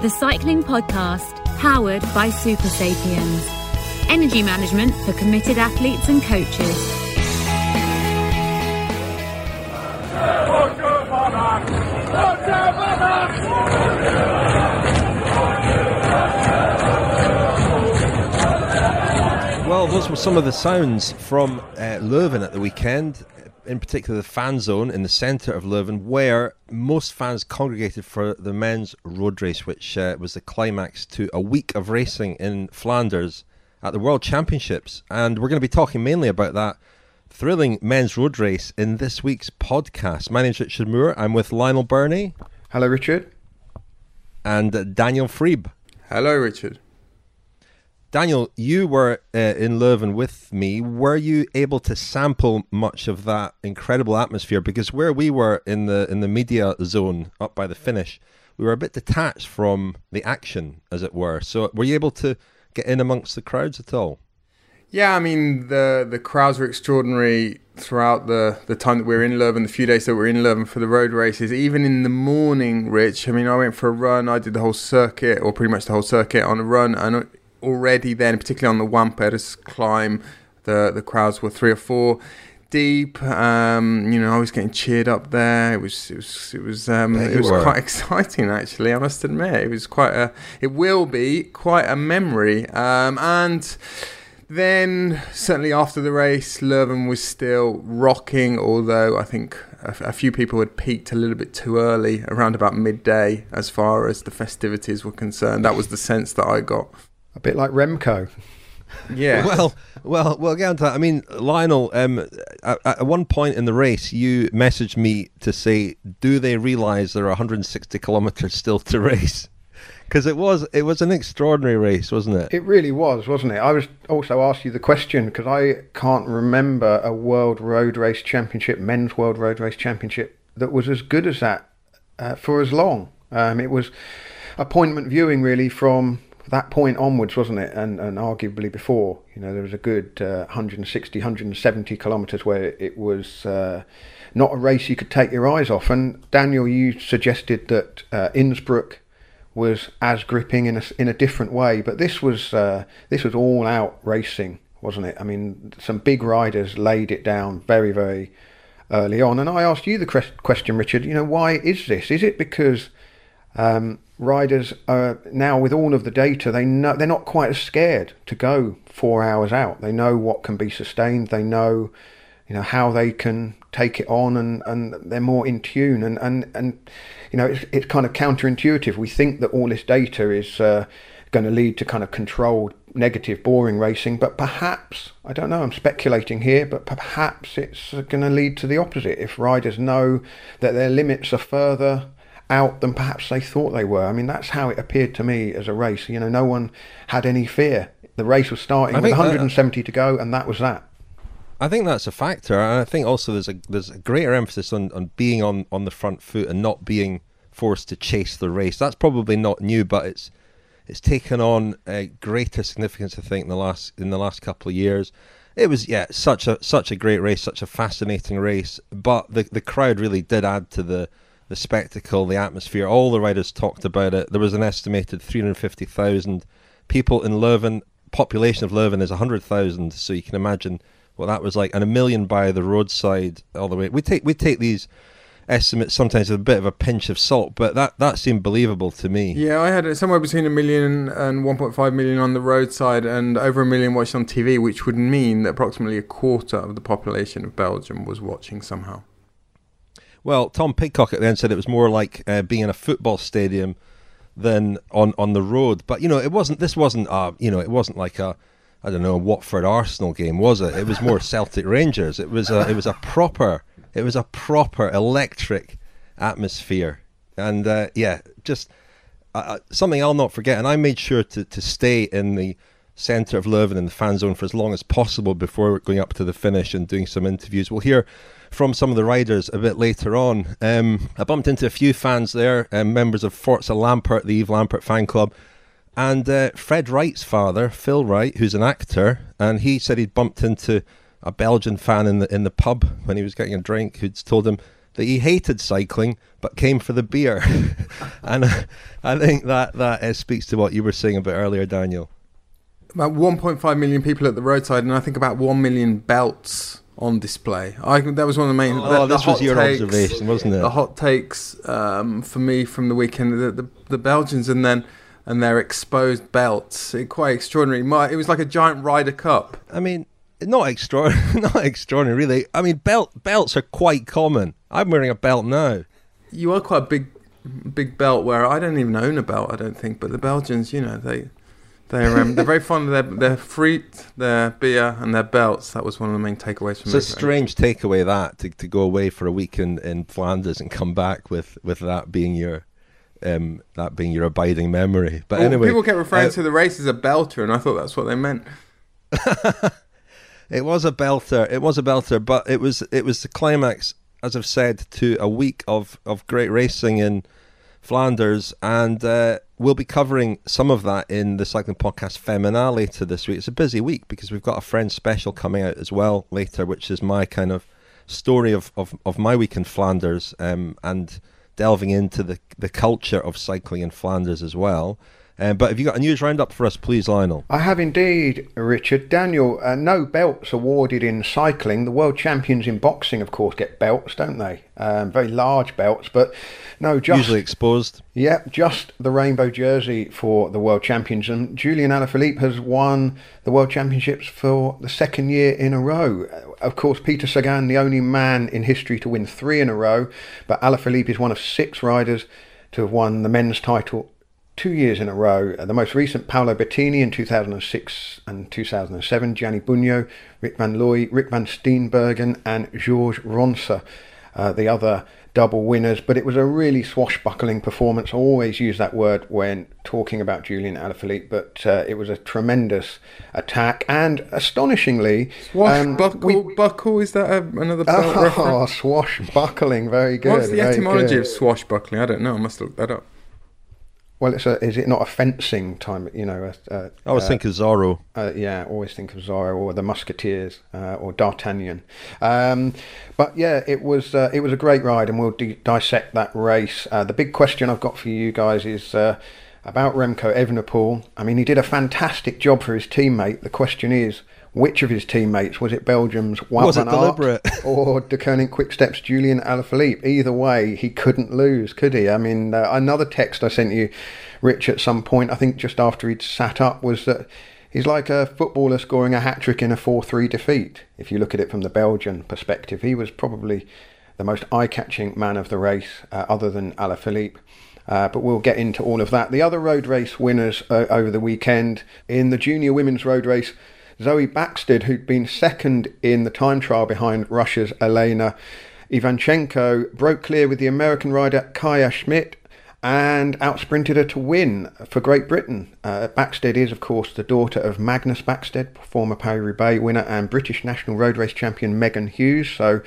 the cycling podcast powered by Super Sapiens. Energy management for committed athletes and coaches. Well, those were some of the sounds from uh, Leuven at the weekend, in particular the fan zone in the centre of Leuven, where most fans congregated for the men's road race, which uh, was the climax to a week of racing in Flanders at the World Championships. And we're going to be talking mainly about that thrilling men's road race in this week's podcast. My name's Richard Moore. I'm with Lionel Birnie. Hello, Richard. And uh, Daniel Friebe. Hello, Richard. Daniel, you were uh, in Leuven with me. Were you able to sample much of that incredible atmosphere? Because where we were in the in the media zone up by the finish, we were a bit detached from the action, as it were. So, were you able to get in amongst the crowds at all? Yeah, I mean the the crowds were extraordinary throughout the, the time that we were in Leuven, the few days that we were in Leuven for the road races. Even in the morning, Rich. I mean, I went for a run. I did the whole circuit, or pretty much the whole circuit, on a run, and already then, particularly on the Wijnpers climb, the the crowds were three or four deep. Um, you know, I was getting cheered up there. It was it was it was um, it was were. quite exciting actually. I must admit, it was quite a. It will be quite a memory. Um, and then certainly after the race, Leuven was still rocking. Although I think a, a few people had peaked a little bit too early, around about midday, as far as the festivities were concerned. That was the sense that I got. A bit like Remco. Yeah. well, well, well. Get on to that. I mean, Lionel. Um, at, at, one point in the race, you messaged me to say, "Do they realise there are 160 kilometres still to race?" Because it was it was an extraordinary race, wasn't it? It really was, wasn't it? I was also asked you the question because I can't remember a World Road Race Championship, men's World Road Race Championship, that was as good as that uh, for as long. Um, it was appointment viewing really from that point onwards, wasn't it? And, and arguably before, you know, there was a good uh, 160, 170 kilometres where it was uh, not a race you could take your eyes off. And Daniel, you suggested that uh, Innsbruck was as gripping in a, in a different way, but this was uh, this was all out racing, wasn't it? I mean, some big riders laid it down very, very early on. And I asked you the question, Richard. You know, why is this? Is it because um, riders are now with all of the data they know they're not quite as scared to go four hours out. They know what can be sustained. They know you know how they can take it on and, and they're more in tune. And, and, and you know it's, it's kind of counterintuitive. We think that all this data is uh, going to lead to kind of controlled negative boring racing but perhaps I don't know I'm speculating here but perhaps it's going to lead to the opposite. If riders know that their limits are further out than perhaps they thought they were. I mean, that's how it appeared to me as a race. You know, no one had any fear. The race was starting with uh, 170 that, to go, and that was that. I think that's a factor, and I think also there's a there's a greater emphasis on, on being on, on the front foot and not being forced to chase the race. That's probably not new, but it's it's taken on a greater significance, I think, in the last in the last couple of years. It was yeah, such a such a great race, such a fascinating race, but the the crowd really did add to the the spectacle, the atmosphere. All the riders talked about it. There was an estimated 350,000 people in Leuven. Population of Leuven is 100,000, so you can imagine what that was like. And a million by the roadside all the way. We take we take these estimates sometimes with a bit of a pinch of salt, but that, that seemed believable to me. Yeah, I had it somewhere between a million and 1.5 million on the roadside and over a million watched on TV, which would mean that approximately a quarter of the population of Belgium was watching somehow. Well, Tom Pidcock at the end said it was more like uh, being in a football stadium than on, on the road. But you know, it wasn't. This wasn't. Uh, you know, it wasn't like a. I don't know, Watford Arsenal game, was it? It was more Celtic Rangers. It was a. It was a proper. It was a proper electric atmosphere, and uh, yeah, just uh, uh something I'll not forget. And I made sure to to stay in the centre of Leuven in the fan zone for as long as possible before going up to the finish and doing some interviews. We'll hear from some of the riders a bit later on. Um, I bumped into a few fans there, um, members of Forza Lampaert, the Yves Lampaert fan club, and uh, Fred Wright's father, Phil Wright, who's an actor, and he said he'd bumped into a Belgian fan in the in the pub when he was getting a drink, who'd told him that he hated cycling but came for the beer, and uh, I think that that uh, speaks to what you were saying about earlier, Daniel. About 1.5 million people at the roadside, and I think about 1 million belts on display. I that was one of the main. Oh, the, the this was your takes, observation, wasn't it? The hot takes um, for me from the weekend, the, the, the Belgians, and then and their exposed belts. It, quite extraordinary. My, it was like a giant Ryder Cup. I mean, not extraordinary, not extraordinary, really. I mean, belt belts are quite common. I'm wearing a belt now. You are quite a big, big belt. Where I don't even own a belt. I don't think, but the Belgians, you know, they. They're, um, they're very fond of their, their fruit, their beer, and their belts. That was one of the main takeaways from It's a strange takeaway that to, to go away for a week in, in Flanders and come back with, with that being your um, that being your abiding memory. But Well, anyway, people kept referring uh, to the race as a belter, and I thought that's what they meant. It was a belter. It was a belter, but it was it was the climax, as I've said, to a week of, of great racing in Flanders, and uh, we'll be covering some of that in the cycling podcast Femina later this week. It's a busy week because we've got a friend special coming out as well later, which is my kind of story of, of, of my week in Flanders, um, and delving into the the culture of cycling in Flanders as well. Um, but have you got a news roundup for us, please, Lionel? I have indeed, Richard. Daniel, uh, no belts awarded in cycling. The world champions in boxing, of course, get belts, don't they? Um, very large belts, but no, just Usually exposed. yeah, just the rainbow jersey for the world champions. And Julian Alaphilippe has won the world championships for the second year in a row. Uh, Of course, Peter Sagan, the only man in history to win three in a row, but Alaphilippe is one of six riders to have won the men's title two years in a row. Uh, the most recent, Paolo Bettini in 2006 and 2007, Gianni Bugno, Rik Van Looy, Rik Van Steenbergen, and Georges Ronsse, uh, the other double winners. But it was a really swashbuckling performance. I always use that word when talking about Julian Alaphilippe, but uh, it was a tremendous attack and astonishingly. um, Swashbuckle, we- buckle is that a, another belt Oh, reference? swashbuckling, very good. What's the etymology of swashbuckling? I don't know. I must look that up. Well, it's a, is it not a fencing time? You know, a, a, I was uh, thinking Zorro. Uh, yeah, always think of Zorro or the Musketeers uh, or D'Artagnan. Um, but yeah, it was uh, it was a great ride, and we'll de- dissect that race. Uh, the big question I've got for you guys is uh, about Remco Evenepoel. I mean, he did a fantastic job for his teammate. The question is, which of his teammates was it? Belgium's Wout Was it deliberate? or Deceuninck Quickstep's Julian Alaphilippe? Either way, he couldn't lose, could he? I mean, uh, another text I sent you, Rich, at some point, I think just after he'd sat up, was that he's like a footballer scoring a hat trick in a 4 3 defeat. If you look at it from the Belgian perspective, he was probably the most eye catching man of the race, uh, other than Alaphilippe. Uh, but we'll get into all of that. The other road race winners uh, over the weekend in the junior women's road race, Zoe Backstedt, who'd been second in the time trial behind Russia's Elena Ivanchenko, broke clear with the American rider Kaia Schmid and outsprinted her to win for Great Britain. Uh, Backstedt is, of course, the daughter of Magnus Backstedt, former Paris-Roubaix winner, and British national road race champion Megan Hughes. So,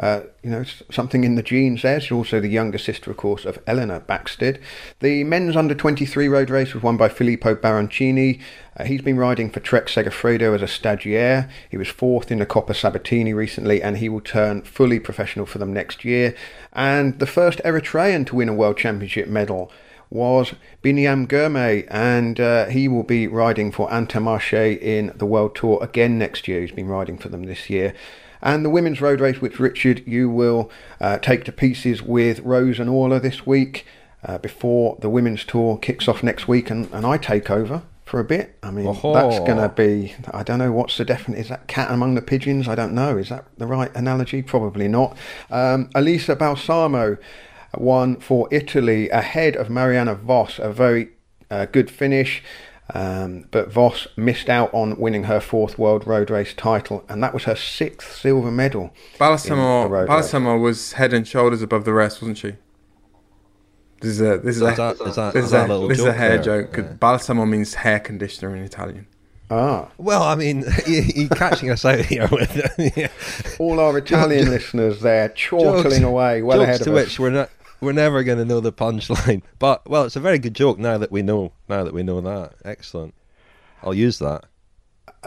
uh, you know, something in the genes there. She's also the younger sister, of course, of Elynor Backstedt. The men's under-23 road race was won by Filippo Baroncini. Uh, he's been riding for Trek Segafredo as a stagiaire. He was fourth in the Coppa Sabatini recently, and he will turn fully professional for them next year. And the first Eritrean to win a World Championship medal was Biniam Girmay, and uh, he will be riding for Intermarché in the World Tour again next year. He's been riding for them this year. And the women's road race, which Richard, you will uh, take to pieces with Rose and Orla this week uh, before the women's tour kicks off next week, and, and I take over for a bit. I mean, that's going to be, I don't know what's the definite, is that cat among the pigeons? I don't know. Is that the right analogy? Probably not. Um, Elisa Balsamo won for Italy ahead of Marianne Vos, a very uh, good finish. Um, but Vos missed out on winning her fourth World Road Race title, and that was her sixth silver medal. in the Balsamo, road race. Balsamo was head and shoulders above the rest, wasn't she? This is a this is Is a that- is that- this is is that a, a this is a joke hair there? joke. 'cause Balsamo means hair conditioner in Italian. Ah, Well, I mean, you, you catching us out here with yeah. all our Italian listeners there chortling Jokes- away well jokes ahead to of which us. we're not we're never going to know the punchline. But well, it's a very good joke now that we know now that we know that. Excellent. I'll use that.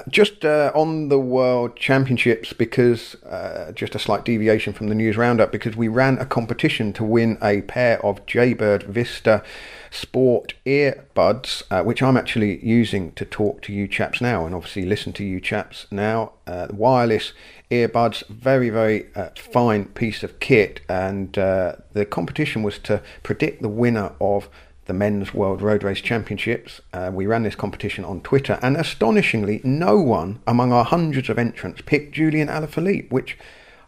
just uh, on the World Championships, because uh, just a slight deviation from the news roundup, because we ran a competition to win a pair of Jaybird Vista Sport earbuds, uh, which I'm actually using to talk to you chaps now, and obviously listen to you chaps now. Uh, wireless earbuds, very very uh, fine piece of kit, and uh, the competition was to predict the winner of the Men's World Road Race Championships. Uh, we ran this competition on Twitter, and astonishingly, no one among our hundreds of entrants picked Julian Alaphilippe, which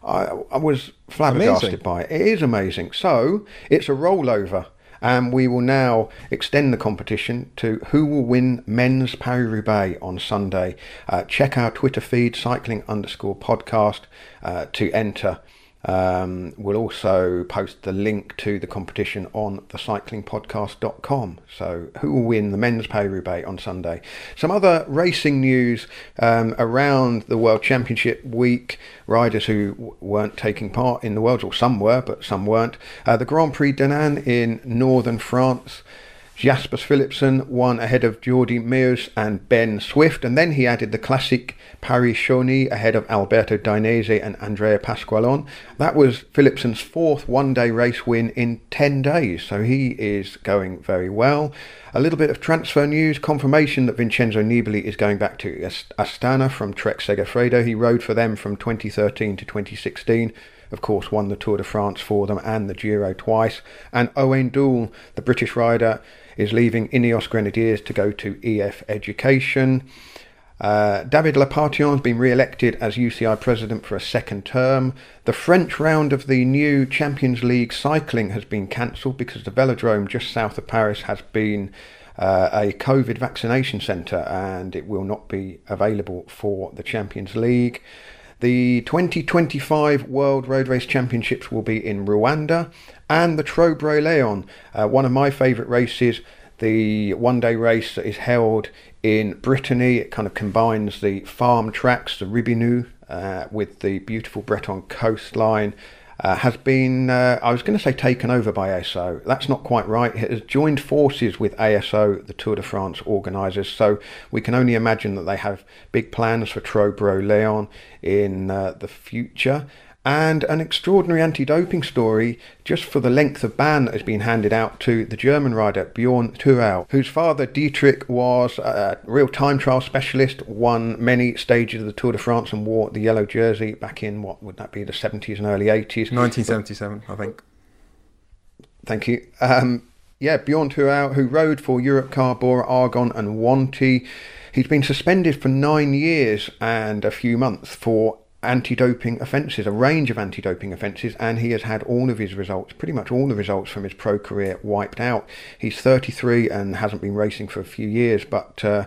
I, I was flabbergasted amazing. by. It is amazing. So it's a rollover. And we will now extend the competition to who will win men's Paris Roubaix on Sunday. Uh, check our Twitter feed, cycling underscore podcast, uh, to enter. Um, we'll also post the link to the competition on thecyclingpodcast.com. So, who will win the men's Paris Roubaix on Sunday? Some other racing news um, around the World Championship week. Riders who w- weren't taking part in the Worlds, or some were, but some weren't. Uh, the Grand Prix d'Annan in northern France. Jasper Philipsen won ahead of Jordi Meeus and Ben Swift, and then he added the classic Paris Chauny ahead of Alberto Dainese and Andrea Pasqualon. That was Philipsen's fourth one day race win in 10 days, so he is going very well. A little bit of transfer news confirmation that Vincenzo Nibali is going back to Astana from Trek Segafredo. He rode for them from 2013 to 2016 of course, won the Tour de France for them and the Giro twice. And Owen Doull, the British rider, is leaving Ineos Grenadiers to go to EF Education. Uh, David Lappartient has been re-elected as UCI president for a second term. The French round of the new Champions League cycling has been cancelled because the velodrome just south of Paris has been uh, a COVID vaccination centre and it will not be available for the Champions League. The 2025 World Road Race Championships will be in Rwanda and the Tro-Bro Léon, uh, one of my favourite races. The one day race that is held in Brittany. It kind of combines the farm tracks, the Ribinu, uh, with the beautiful Breton coastline. Uh, has been, uh, I was going to say taken over by ASO. That's not quite right. It has joined forces with ASO, the Tour de France organisers. So we can only imagine that they have big plans for Tro-Bro Léon in uh, the future and an extraordinary anti-doping story just for the length of ban that has been handed out to the German rider Bjorn Thurau, whose father Dietrich was a real time trial specialist, won many stages of the Tour de France and wore the yellow jersey back in what would that be the 70s and early 80s? 1977, I think. Thank you. Um, yeah, Bjorn Thurau, who rode for Europcar, Bora Argon and Wanty. He's been suspended for nine years and a few months for anti-doping offences, a range of anti-doping offences, and he has had all of his results, pretty much all the results from his pro career wiped out. He's 33 and hasn't been racing for a few years, but uh,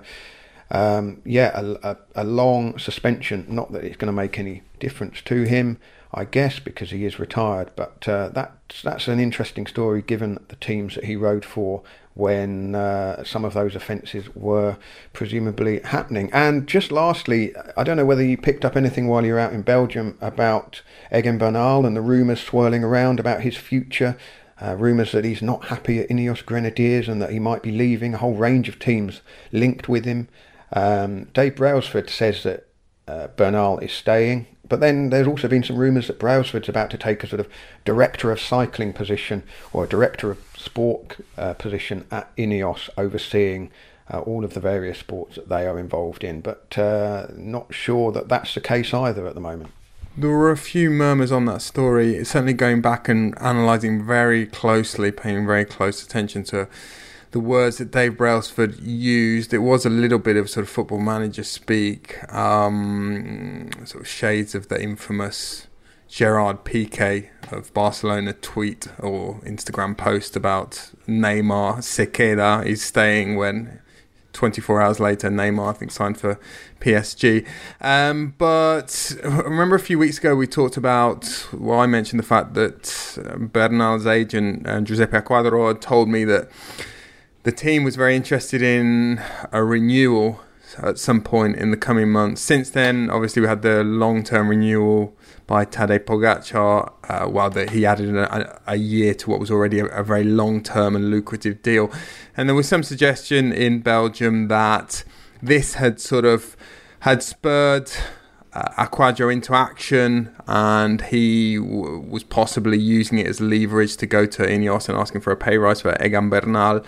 um, yeah, a, a, a, long suspension. Not that it's going to make any difference to him, I guess, because he is retired. But uh, that's that's an interesting story given the teams that he rode for when uh, some of those offences were presumably happening. And just lastly, I don't know whether you picked up anything while you were out in Belgium about Egan Bernal and the rumours swirling around about his future. Uh, rumours that he's not happy at Ineos Grenadiers and that he might be leaving. A whole range of teams linked with him. Um, Dave Brailsford says that uh, Bernal is staying. But then there's also been some rumours that Brailsford's about to take a sort of director of cycling position or a director of sport uh, position at Ineos, overseeing uh, all of the various sports that they are involved in. But uh, not sure that that's the case either at the moment. There were a few murmurs on that story. Certainly, going back and analysing very closely, paying very close attention to the words that Dave Brailsford used. It was a little bit of sort of football manager speak, um, sort of shades of the infamous Gerard Piqué of Barcelona tweet or Instagram post about Neymar Sequeda is staying when 24 hours later Neymar I think signed for PSG. Um, but remember a few weeks ago we talked about, well I mentioned the fact that Bernal's agent uh, Giuseppe Acquadro had told me that the team was very interested in a renewal at some point in the coming months. Since then, obviously, we had the long term renewal by Tadej Pogacar, uh, while he added a, a, year to what was already a, a very long term and lucrative deal. And there was some suggestion in Belgium that this had sort of had spurred uh, Acquadro into action, and he w- was possibly using it as leverage to go to Ineos and asking for a pay rise for Egan Bernal.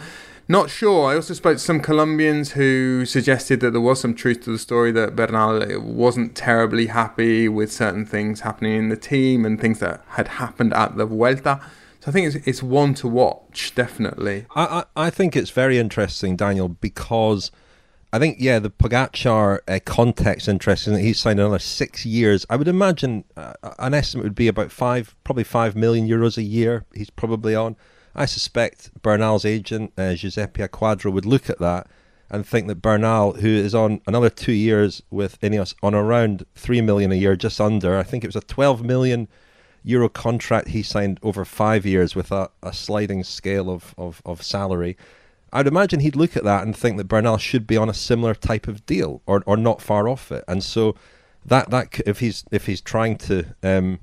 Not sure. I also spoke to some Colombians who suggested that there was some truth to the story that Bernal wasn't terribly happy with certain things happening in the team and things that had happened at the Vuelta. So I think it's it's one to watch, definitely. I, I, I think it's very interesting, Daniel, because I think yeah, the Pogacar uh, context interesting. He's signed another six years. I would imagine uh, an estimate would be about five, probably five million euros a year. He's probably on. I suspect Bernal's agent, uh, Giuseppe Acquadro, would look at that and think that Bernal, who is on another two years with Ineos, on around three million a year, just under. I think it was a twelve million euro contract he signed over five years with a, a sliding scale of, of, of salary. I'd imagine he'd look at that and think that Bernal should be on a similar type of deal or, or not far off it. And so that that if he's if he's trying to um,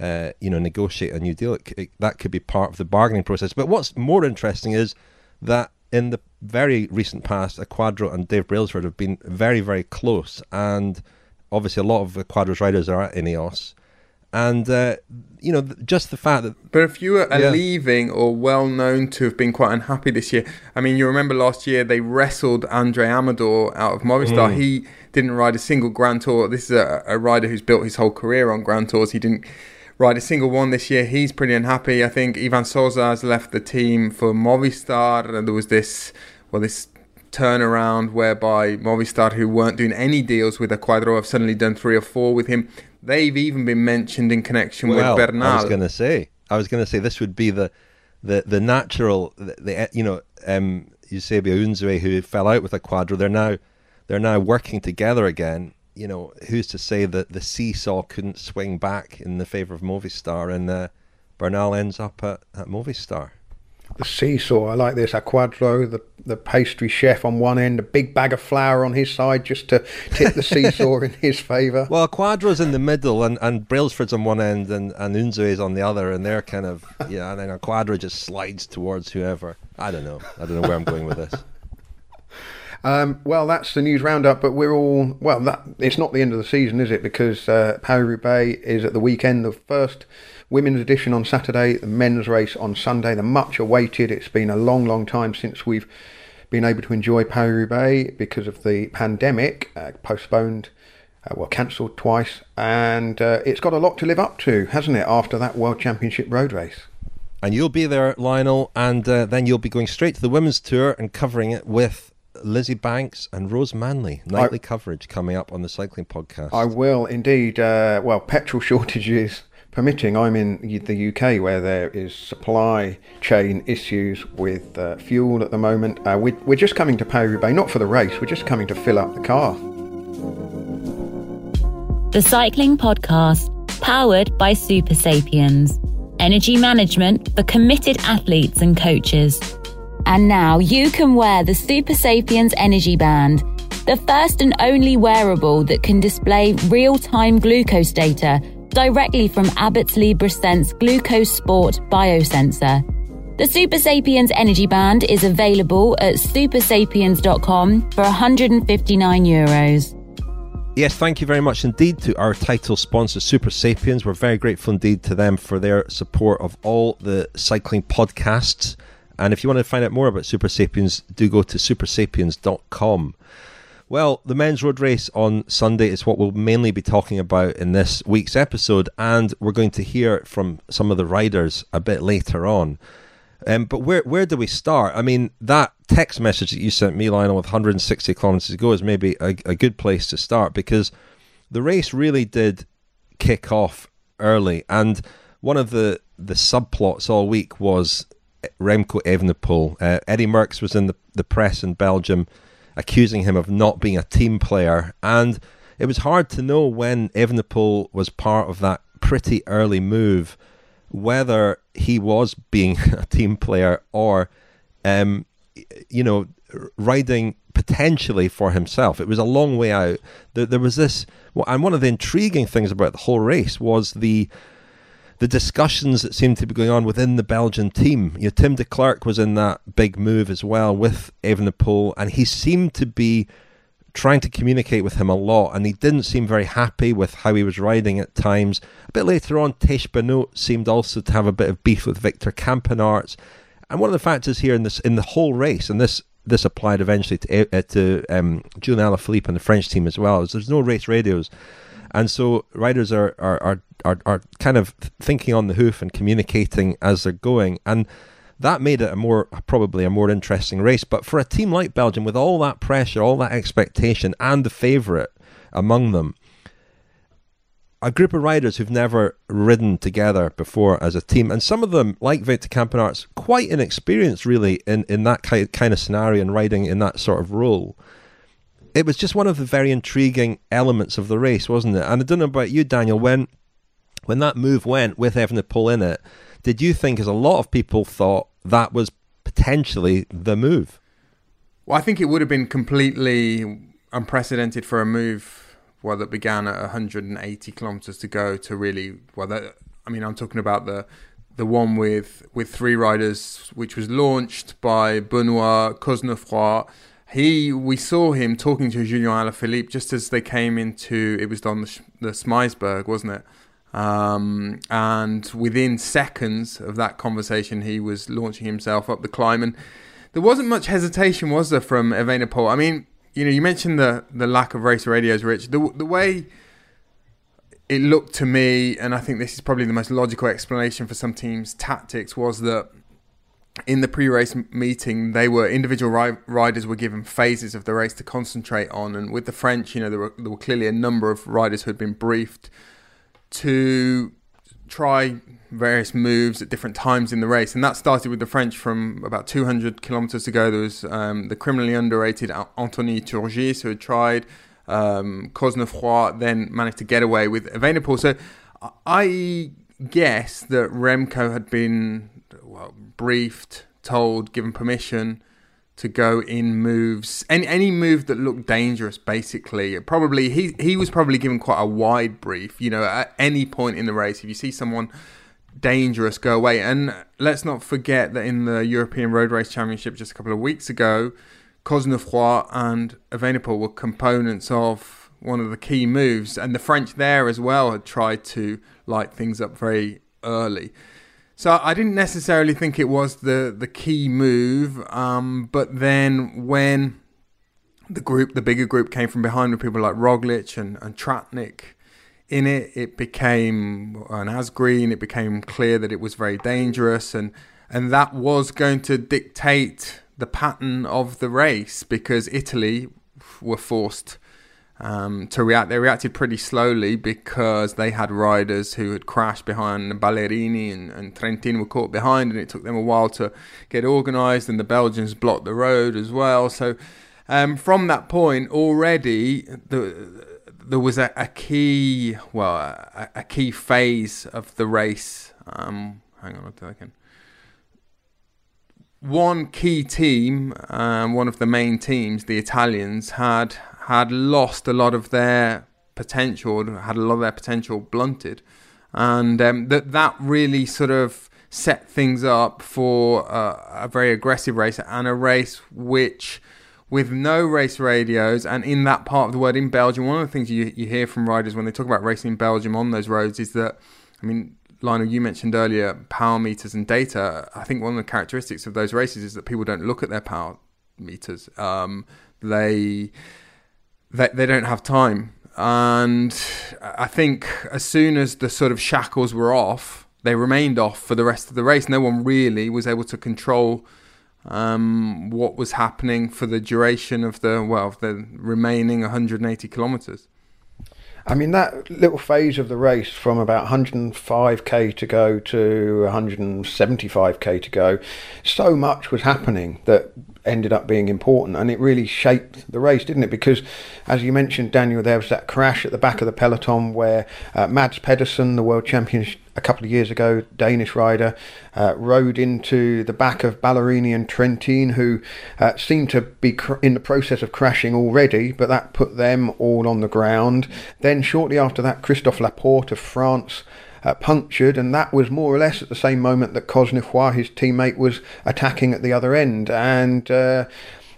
uh, you know negotiate a new deal, it, it, that could be part of the bargaining process. But what's more interesting is that in the very recent past, Acquadro and Dave Brailsford have been very very close, and obviously a lot of the Quadro's riders are at Ineos and uh, you know just the fact that. But if you are yeah. leaving or well known to have been quite unhappy this year, I mean, you remember last year they wrestled Andrey Amador out of Movistar. Mm. He didn't ride a single Grand Tour. This is a, a rider who's built his whole career on Grand Tours. He didn't ride a single one this year. He's pretty unhappy. I think Ivan Sosa has left the team for Movistar, and there was this well this turnaround whereby Movistar, who weren't doing any deals with Acquadro, have suddenly done three or four with him. They've even been mentioned in connection well, with Bernal. I was going to say, I was going to say this would be the the the natural, the, the you know, um, Eusebio Unzue who fell out with Acquadro. They're now they're now working together again. You know, who's to say that the seesaw couldn't swing back in the favour of Movistar and uh, Bernal ends up at, at Movistar? the seesaw. I like this. Acquadro, the the pastry chef on one end, a big bag of flour on his side, just to tip the seesaw in his favour. Well, Quadro's in the middle, and and Brailsford's on one end, and and is on the other, and they're kind of yeah. And then Acquadro just slides towards whoever. I don't know. I don't know where I'm going with this. Um, well, that's the news roundup, but we're all well. That it's not the end of the season, is it? Because uh, Paris Roubaix is at the weekend. The first women's edition on Saturday, the men's race on Sunday. The much awaited. It's been a long, long time since we've been able to enjoy Paris Roubaix because of the pandemic, uh, postponed. Uh, well, cancelled twice, and uh, it's got a lot to live up to, hasn't it? After that World Championship road race and you'll be there, Lionel, and uh, then you'll be going straight to the women's tour and covering it with Lizzie Banks and Rose Manley. Nightly I, coverage coming up on the cycling podcast. I will indeed. Uh, well, petrol shortages permitting. I'm in the UK where there is supply chain issues with uh, fuel at the moment. Uh, we, we're just coming to Paris Bay, not for the race. We're just coming to fill up the car. The Cycling Podcast, powered by Super Sapiens. Energy management for committed athletes and coaches. And now you can wear the Super Sapiens Energy Band, the first and only wearable that can display real time glucose data directly from Abbott's Sense Glucose Sport biosensor. The Super Sapiens Energy Band is available at supersapiens.com for 159 euros. Yes, thank you very much indeed to our title sponsor, Super Sapiens. We're very grateful indeed to them for their support of all the cycling podcasts. And if you want to find out more about Super Sapiens, do go to supersapiens.com. Well, the men's road race on Sunday is what we'll mainly be talking about in this week's episode, and we're going to hear from some of the riders a bit later on. Um, but where where do we start? I mean, that text message that you sent me, Lionel, with 160 kilometers to go, is maybe a, a good place to start because the race really did kick off early, and one of the the subplots all week was Remco Evenepoel. Uh, Eddy Merckx was in the, the press in Belgium accusing him of not being a team player. And it was hard to know when Evenepoel was part of that pretty early move whether he was being a team player or, um, you know, riding potentially for himself. It was a long way out. There, there was this, and one of the intriguing things about the whole race was the the discussions that seemed to be going on within the Belgian team. You know, Tim Declercq was in that big move as well with Evenepoel, and he seemed to be trying to communicate with him a lot, and he didn't seem very happy with how he was riding at times. A bit later on, Tiesj Benoot seemed also to have a bit of beef with Victor Campenaerts. And one of the factors here in this in the whole race, and this this applied eventually to uh, to um, Julian Alaphilippe and the French team as well, is there's no race radios, and so riders are are, are are are kind of thinking on the hoof and communicating as they're going, and that made it a more probably a more interesting race. But for a team like Belgium, with all that pressure, all that expectation, and the favourite among them, a group of riders who've never ridden together before as a team, and some of them, like Victor Campenaerts, quite inexperienced really in, in that kind of scenario and riding in that sort of role. It was just one of the very intriguing elements of the race, wasn't it? And I don't know about you, Daniel, when when that move went with Evenepoel in it, did you think, as a lot of people thought, that was potentially the move? Well, I think it would have been completely unprecedented for a move well that began at 180 kilometers to go to really well that I mean I'm talking about the the one with with three riders which was launched by Benoit Cosnefroy he we saw him talking to Julian Alaphilippe just as they came into it was on the, the wasn't it um, and within seconds of that conversation, he was launching himself up the climb. And there wasn't much hesitation, was there, from Evenepoel? I mean, you know, you mentioned the the lack of race radios, Rich. The the way it looked to me, and I think this is probably the most logical explanation for some teams' tactics, was that in the pre-race meeting, they were individual ri- riders were given phases of the race to concentrate on, and with the French, you know, there were there were clearly a number of riders who had been briefed to try various moves at different times in the race, and that started with the French from about 200 kilometers ago. There was um, the criminally underrated Anthony Turgis who had tried. Um, Cosnefroy then managed to get away with Evenepoel. So I guess that Remco had been briefed, told, given permission to go in moves any any move that looked dangerous basically. Probably he he was probably given quite a wide brief you know at any point in the race. If you see someone dangerous go away. And let's not forget that in the European Road Race Championship just a couple of weeks ago Cosnefroy and Evenepoel were components of one of the key moves. And the French there as well had tried to light things up very early so I didn't necessarily think it was the the key move, um, but then when the group, the bigger group, came from behind with people like Roglic and, and Tratnik in it, it became an Green, It became clear that it was very dangerous, and and that was going to dictate the pattern of the race because Italy were forced um, to react. They reacted pretty slowly because they had riders who had crashed behind Ballerini and, and Trentin were caught behind, and it took them a while to get organised. And the Belgians blocked the road as well. So um, from that point, already the, there was a, a key, well, a, a, key phase of the race. Um, hang on a second one key team, um, one of the main teams, the Italians, had had lost a lot of their potential, had a lot of their potential blunted, and um, that that really sort of set things up for a very aggressive race and a race which with no race radios and in that part of the world in Belgium one of the things you, you hear from riders when they talk about racing in Belgium on those roads is that I mean Lionel you mentioned earlier power meters and data. I think one of the characteristics of those races is that people don't look at their power meters. Um, they they, they don't have time. And I think as soon as the sort of shackles were off, they remained off for the rest of the race. No one really was able to control um, what was happening for the duration of the well, the remaining 180 kilometers. I mean, that little phase of the race from about 105k to go to 175k to go, so much was happening that ended up being important and it really shaped the race, didn't it? Because, as you mentioned, Daniel, there was that crash at the back of the peloton where uh, Mads Pedersen, the world champion a couple of years ago, Danish rider, uh, rode into the back of Ballerini and Trentin, who uh, seemed to be cr- in the process of crashing already, but that put them all on the ground. Then, shortly after that, Christophe Laporte of France uh, punctured, and that was more or less at the same moment that Cosnefroy, his teammate, was attacking at the other end. And uh,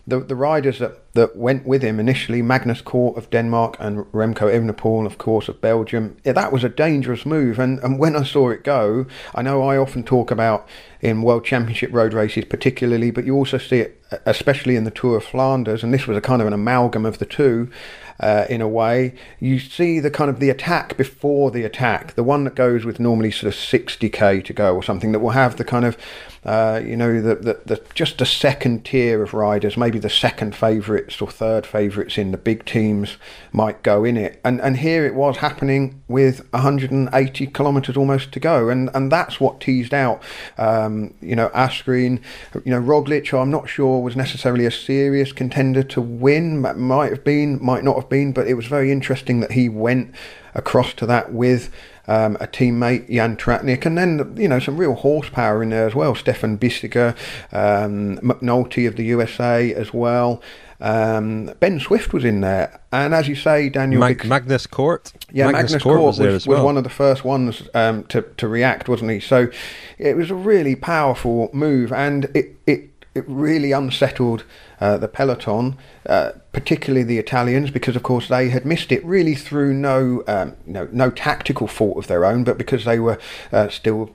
the the riders that that went with him initially, Magnus Cort of Denmark and Remco Evenepoel, of course, of Belgium. Yeah, that was a dangerous move. And, and when I saw it go, I know I often talk about in World Championship road races particularly, but you also see it especially in the Tour of Flanders, and this was a kind of an amalgam of the two uh, in a way. You see the kind of the attack before the attack, the one that goes with normally sort of 60k to go or something that will have the kind of uh, you know the, the, the just a second tier of riders, maybe the second favourites or third favourites in the big teams might go in it. And and here it was happening with 180 kilometres almost to go, and and that's what teased out. Um, you know, Asgreen, you know, Roglic, I'm not sure was necessarily a serious contender to win. Might have been, might not have been, but it was very interesting that he went across to that with um, a teammate, Jan Tratnik, and then, you know, some real horsepower in there as well. Stefan Bissegger, um, McNulty of the USA as well. Um, ben Swift was in there, and as you say, Daniel Mag- Magnus Cort. Yeah, Magnus, Magnus Cort, was, was, well. was, one of the first ones um, to to react, wasn't he? So it was a really powerful move, and it it it really unsettled uh, the peloton, uh, particularly the Italians, because of course they had missed it really through no um, no, no tactical fault of their own, but because they were uh, still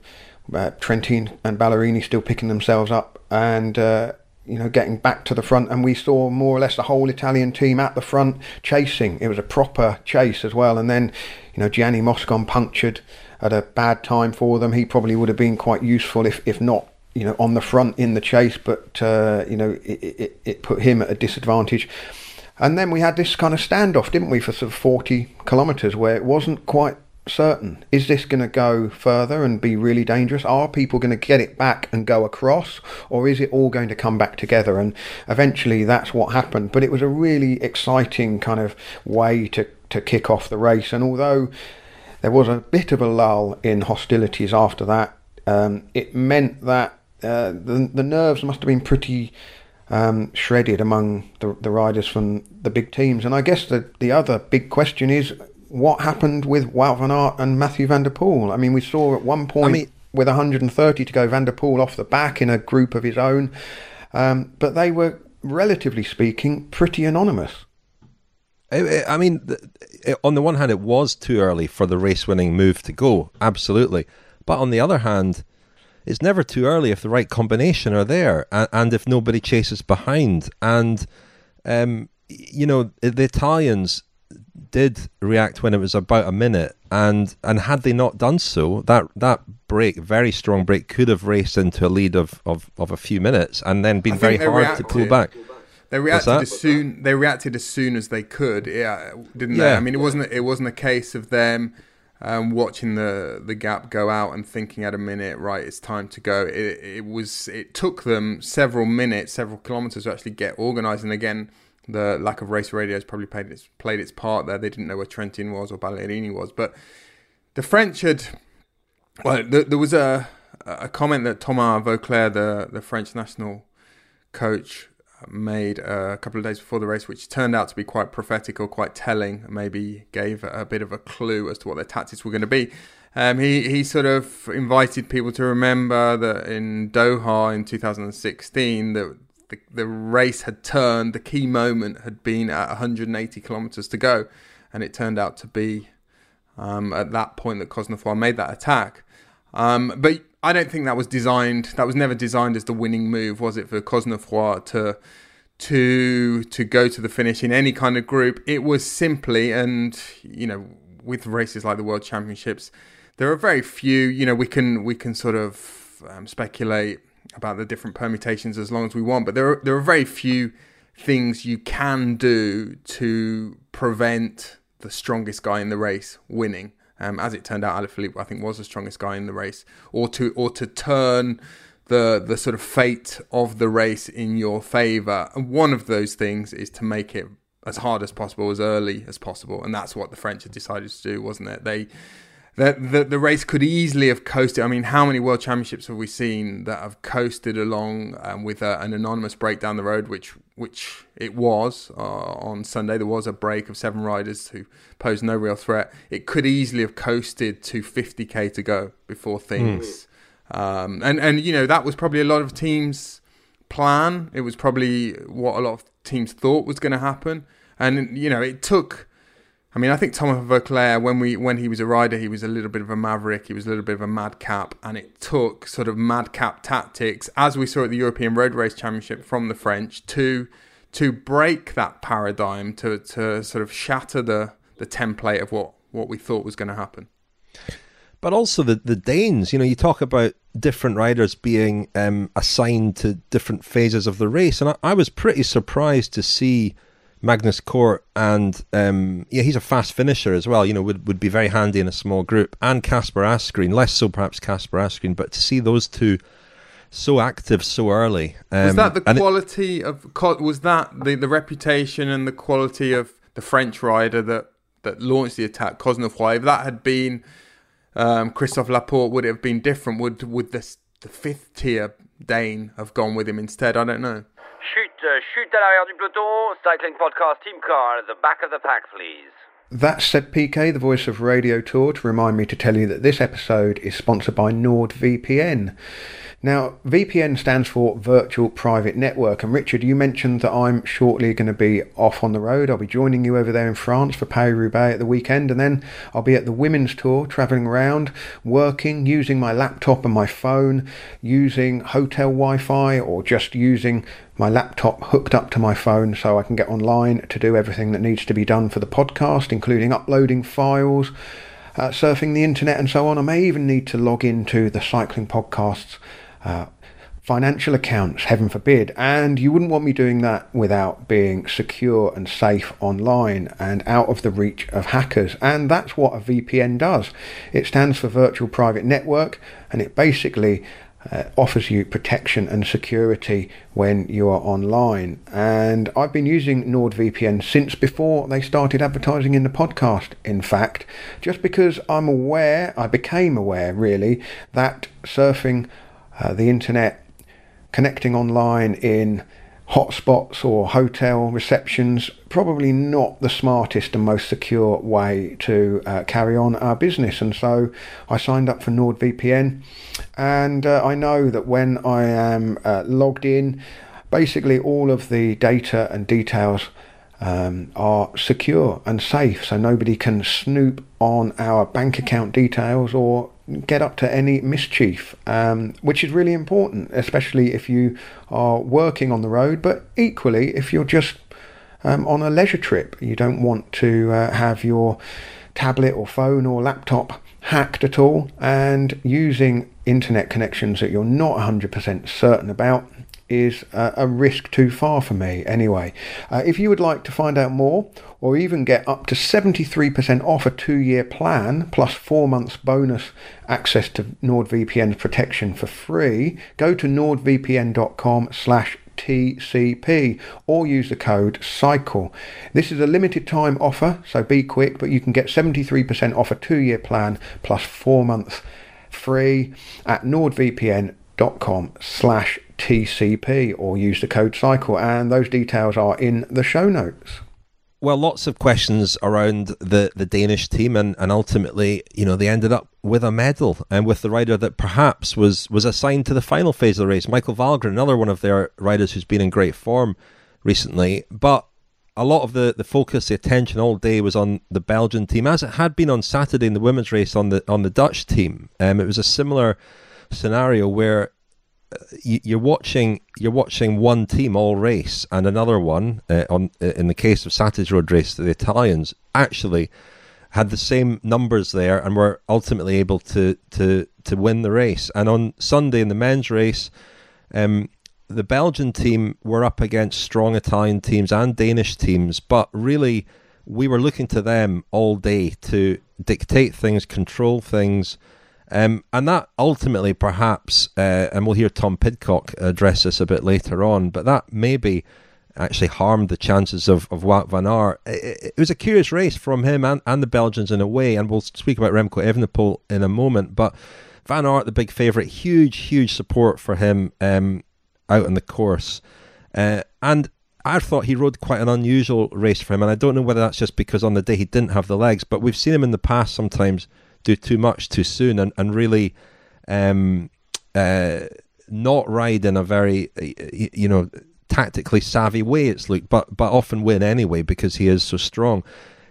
uh, Trentin and Ballerini still picking themselves up and uh, you know, getting back to the front, and we saw more or less the whole Italian team at the front chasing. It was a proper chase as well, and then, you know, Gianni Moscon punctured at a bad time for them. He probably would have been quite useful if, if not you know, on the front in the chase, but uh, you know, it, it, it put him at a disadvantage. And then we had this kind of standoff, didn't we, for sort of 40 kilometres where it wasn't quite certain. Is this going to go further and be really dangerous? Are people going to get it back and go across? Or is it all going to come back together? And eventually that's what happened. But it was a really exciting kind of way to, to kick off the race. And although there was a bit of a lull in hostilities after that, um, it meant that uh, the the nerves must have been pretty um, shredded among the, the riders from the big teams. And I guess the the other big question is what happened with Wout van Aert and Mathieu van der Poel. I mean, we saw at one point I mean, with 130 to go, van der Poel off the back in a group of his own, um, but they were relatively speaking pretty anonymous. I mean, on the one hand, it was too early for the race winning move to go, absolutely. But on the other hand, it's never too early if the right combination are there and, and if nobody chases behind. And, um, you know, the Italians did react when it was about a minute, and and had they not done so, that that break, very strong break, could have raced into a lead of, of, of a few minutes, and then been very hard reacted. to pull back. They reacted as soon. They reacted as soon as they could. Yeah, didn't yeah. they? I mean, it wasn't. It wasn't a case of them um, watching the the gap go out and thinking at a minute, right, it's time to go. It, it was it took them several minutes, several kilometers to actually get organised. And again, the lack of race radio has probably played its played its part there. They didn't know where Trentin was or Ballerini was, but the French had. Well, there, there was a a comment that Thomas Voeckler, the the French national coach, made a couple of days before the race, which turned out to be quite prophetic or quite telling, maybe gave a bit of a clue as to what their tactics were going to be. Um, he, he sort of invited people to remember that in Doha in 2016, that the, the race had turned, the key moment had been at 180 kilometres to go, and it turned out to be um, at that point that Cosnefroy made that attack. Um, but I don't think that was designed. That was never designed as the winning move, was it, for Cosnefroy to to to go to the finish in any kind of group? It was simply, and you know, with races like the World Championships, there are very few. You know, we can we can sort of um, speculate about the different permutations as long as we want, but there are there are very few things you can do to prevent the strongest guy in the race winning. Um, as it turned out, Alaphilippe I think was the strongest guy in the race, or to or to turn the the sort of fate of the race in your favour. One of those things is to make it as hard as possible, as early as possible, and that's what the French had decided to do, wasn't it? They the, the, the race could easily have coasted. I mean, how many world championships have we seen that have coasted along um, with a, an anonymous break down the road, which which it was uh, on Sunday. There was a break of seven riders who posed no real threat. It could easily have coasted to 50k to go before things. Mm. Um, and and you know that was probably a lot of teams' plan. It was probably what a lot of teams thought was going to happen. And you know, it took. I mean, I think Thomas Voeckler, when we when he was a rider, he was a little bit of a maverick. He was a little bit of a madcap, and it took sort of madcap tactics, as we saw at the European Road Race Championship from the French, to to break that paradigm, to to sort of shatter the the template of what what we thought was going to happen. But also the the Danes, you know, you talk about different riders being um, assigned to different phases of the race, and I, I was pretty surprised to see Magnus Cort, and um, yeah, he's a fast finisher as well. You know, would would be very handy in a small group. And Casper Asgreen, less so perhaps Casper Asgreen, but to see those two so active so early. Um, was that the quality it, of? Was that the the reputation and the quality of the French rider that that launched the attack, Cosnefroy? If that had been um, Christophe Laporte, would it have been different? Would would the the fifth tier Dane have gone with him instead? I don't know. Chute, uh, chute à l'arrière du peloton, cycling podcast, team car at the back of the pack, please. That said PK, the voice of Radio Tour, to remind me to tell you that this episode is sponsored by NordVPN. Now, VPN stands for Virtual Private Network, and Richard, you mentioned that I'm shortly going to be off on the road. I'll be joining you over there in France for Paris Roubaix at the weekend, and then I'll be at the women's tour, travelling around, working, using my laptop and my phone, using hotel Wi Fi, or just using my laptop hooked up to my phone so I can get online to do everything that needs to be done for the podcast, including uploading files. Uh, surfing the internet and so on. I may even need to log into the cycling podcasts uh, financial accounts, heaven forbid. And you wouldn't want me doing that without being secure and safe online and out of the reach of hackers. And that's what a VPN does. It stands for Virtual Private Network and it basically uh, offers you protection and security when you are online. And I've been using NordVPN since before they started advertising in the podcast, in fact, just because I'm aware, I became aware really, that surfing uh, the internet, connecting online in hotspots or hotel receptions, probably not the smartest and most secure way to uh, carry on our business. And so I signed up for NordVPN, and uh, I know that when I am uh, logged in, basically all of the data and details um, are secure and safe, so nobody can snoop on our bank account details or get up to any mischief, um, which is really important, especially if you are working on the road, but equally if you're just um, on a leisure trip. You don't want to uh, have your tablet or phone or laptop hacked at all, and using internet connections that you're not 100% certain about is a risk too far for me anyway. Uh, if you would like to find out more or even get up to 73% off a two year plan plus four months bonus access to NordVPN's protection for free, go to nordvpn.com slash TCP or use the code CYCLE. This is a limited time offer, so be quick, but you can get 73% off a two year plan plus four months free at nordvpn.com slash TCP or use the code CYCLE, and those details are in the show notes. Well, lots of questions around the, the Danish team, and, and ultimately, you know, they ended up with a medal and with the rider that perhaps was, was assigned to the final phase of the race, Michael Valgren, another one of their riders who's been in great form recently. But a lot of the, the focus, the attention all day was on the Belgian team, as it had been on Saturday in the women's race on the on the Dutch team. Um, it was a similar scenario where you're watching you're watching one team all race and another one uh, on uh, in the case of Saturday's road race the Italians actually had the same numbers there and were ultimately able to to to win the race. And on Sunday in the men's race um, the Belgian team were up against strong Italian teams and Danish teams but really we were looking to them all day to dictate things control things um, and that ultimately, perhaps, uh, and we'll hear Tom Pidcock address this a bit later on, but that maybe actually harmed the chances of, of Wout van Aert. It, it, was a curious race from him and, and the Belgians in a way, and we'll speak about Remco Evenepoel in a moment. But Van Aert, the big favourite, huge, huge support for him um, out on the course. Uh, and I thought he rode quite an unusual race for him, and I don't know whether that's just because on the day he didn't have the legs, but we've seen him in the past sometimes – do too much too soon and, and really um, uh, not ride in a very, you know, tactically savvy way. It's Luke, but but often win anyway because he is so strong.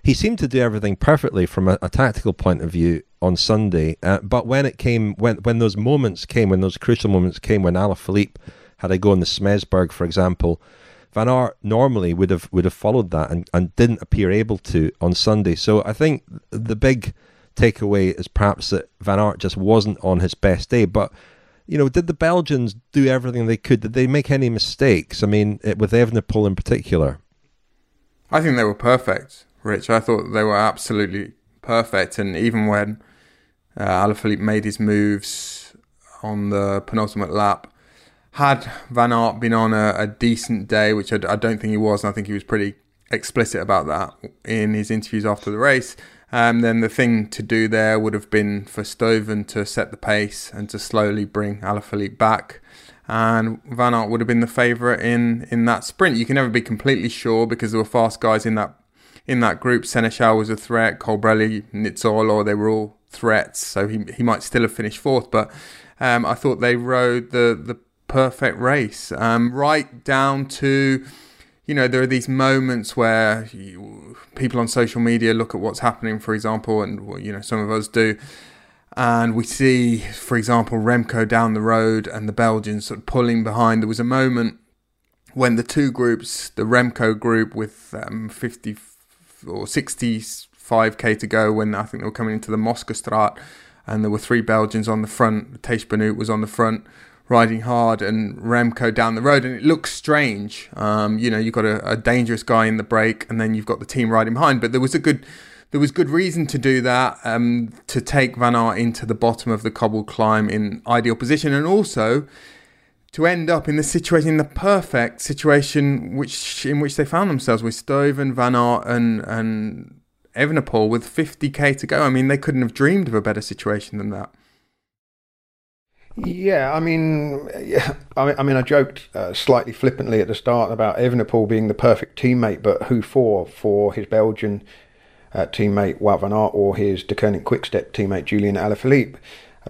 He seemed to do everything perfectly from a, a tactical point of view on Sunday. Uh, but when it came, when when those moments came, when those crucial moments came, when Alaphilippe had a go in the Smeysberg, for example, Van Aert normally would have would have followed that and, and didn't appear able to on Sunday. So I think the big takeaway is perhaps that Van Aert just wasn't on his best day. But you know, did the Belgians do everything they could? Did they make any mistakes? I mean, it, with Evenepoel in particular. I think they were perfect, Rich. I thought they were absolutely perfect, and even when uh, Alaphilippe made his moves on the penultimate lap, had Van Aert been on a, a decent day, which I, I, don't think he was, and I think he was pretty explicit about that in his interviews after the race, um, then the thing to do there would have been for Stuyven to set the pace and to slowly bring Alaphilippe back. And Van Aert would have been the favourite in, in that sprint. You can never be completely sure because there were fast guys in that in that group. Sénéchal was a threat, Colbrelli, Nizzolo, they were all threats. So he he might still have finished fourth. But um, I thought they rode the, the perfect race, um, right down to you know, there are these moments where you, people on social media look at what's happening, for example, and you know, some of us do, and we see, for example, Remco down the road and the Belgians sort of pulling behind. There was a moment when the two groups, the Remco group with um, 50 or 65k to go, when I think they were coming into the Moskesstraat, and there were three Belgians on the front. Tiesj Benoot was on the front riding hard and Remco down the road, and it looks strange. Um, you know, you've got a, a, dangerous guy in the break, and then you've got the team riding behind. But there was a good, there was good reason to do that um, to take Van Aert into the bottom of the cobble climb in ideal position, and also to end up in the situation, in the perfect situation, which in which they found themselves with Stuyven, Van Aert, and and Evenepoel with 50k to go. I mean, they couldn't have dreamed of a better situation than that. Yeah, I mean, yeah, I mean, I joked uh, slightly flippantly at the start about Evenepoel being the perfect teammate, but who for? For his Belgian uh, teammate Wout van Aert or his Deceuninck Quickstep teammate Julian Alaphilippe?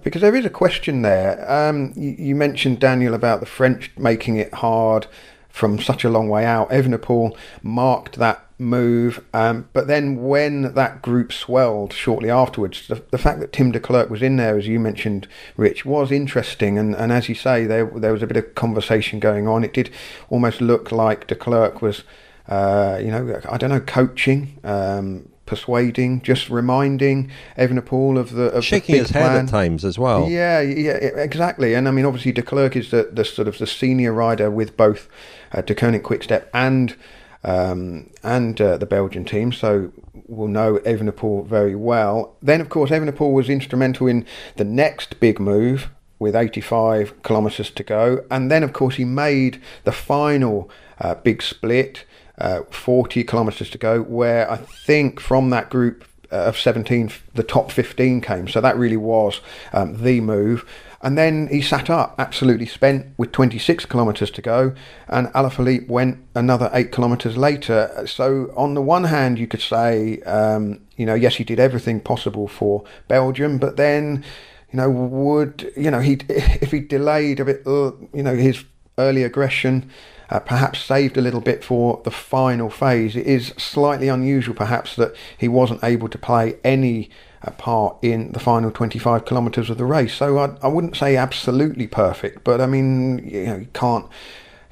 Because there is a question there. Um, you, you mentioned Daniel about the French making it hard from such a long way out. Evenepoel marked that move. Um, but then when that group swelled shortly afterwards, the, the, fact that Tim Declercq was in there, as you mentioned, Rich, was interesting. And, and as you say, there there was a bit of conversation going on. It did almost look like de Klerk was, uh, you know, I don't know, coaching. Um, persuading, just reminding Evenepoel of the of shaking the his plan. head at times as well. Yeah, yeah, exactly. And I mean, obviously, Declercq is the, the sort of the senior rider with both uh, Deceuninck Quickstep and um, and uh, the Belgian team, so we'll know Evenepoel very well. Then, of course, Evenepoel was instrumental in the next big move with 85 kilometres to go, and then, of course, he made the final uh, big split, uh, 40 kilometres to go, where I think from that group uh, of 17, the top 15 came. So that really was um, the move. And then he sat up, absolutely spent with 26 kilometres to go, and Alaphilippe went another eight kilometres later. So on the one hand, you could say, um, you know, yes, he did everything possible for Belgium, but then, you know, would you know he if he delayed a bit, uh, you know, his early aggression. Uh, perhaps saved a little bit for the final phase. It is slightly unusual, perhaps, that he wasn't able to play any a part in the final 25 kilometres of the race. So I, I wouldn't say absolutely perfect, but I mean, you know, you can't,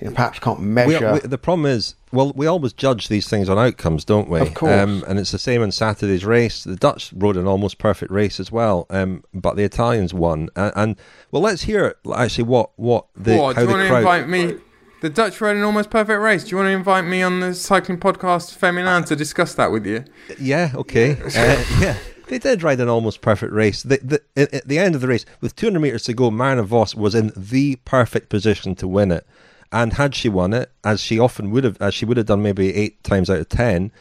you know, perhaps can't measure. We, we, the problem is, well, we always judge these things on outcomes, don't we? Of course. Um, and it's the same in Saturday's race. The Dutch rode an almost perfect race as well, um, but the Italians won. And, and, well, let's hear actually what what the what, how do you the want crowd. To invite me? The Dutch rode an almost perfect race. Do you want to invite me on the cycling podcast Feminin to discuss that with you? Yeah, okay. uh, yeah. They did ride an almost perfect race. The, the, at the end of the race, with 200 metres to go, Marianne Vos was in the perfect position to win it. And had she won it, as she often would have, as she would have done maybe eight times out of ten,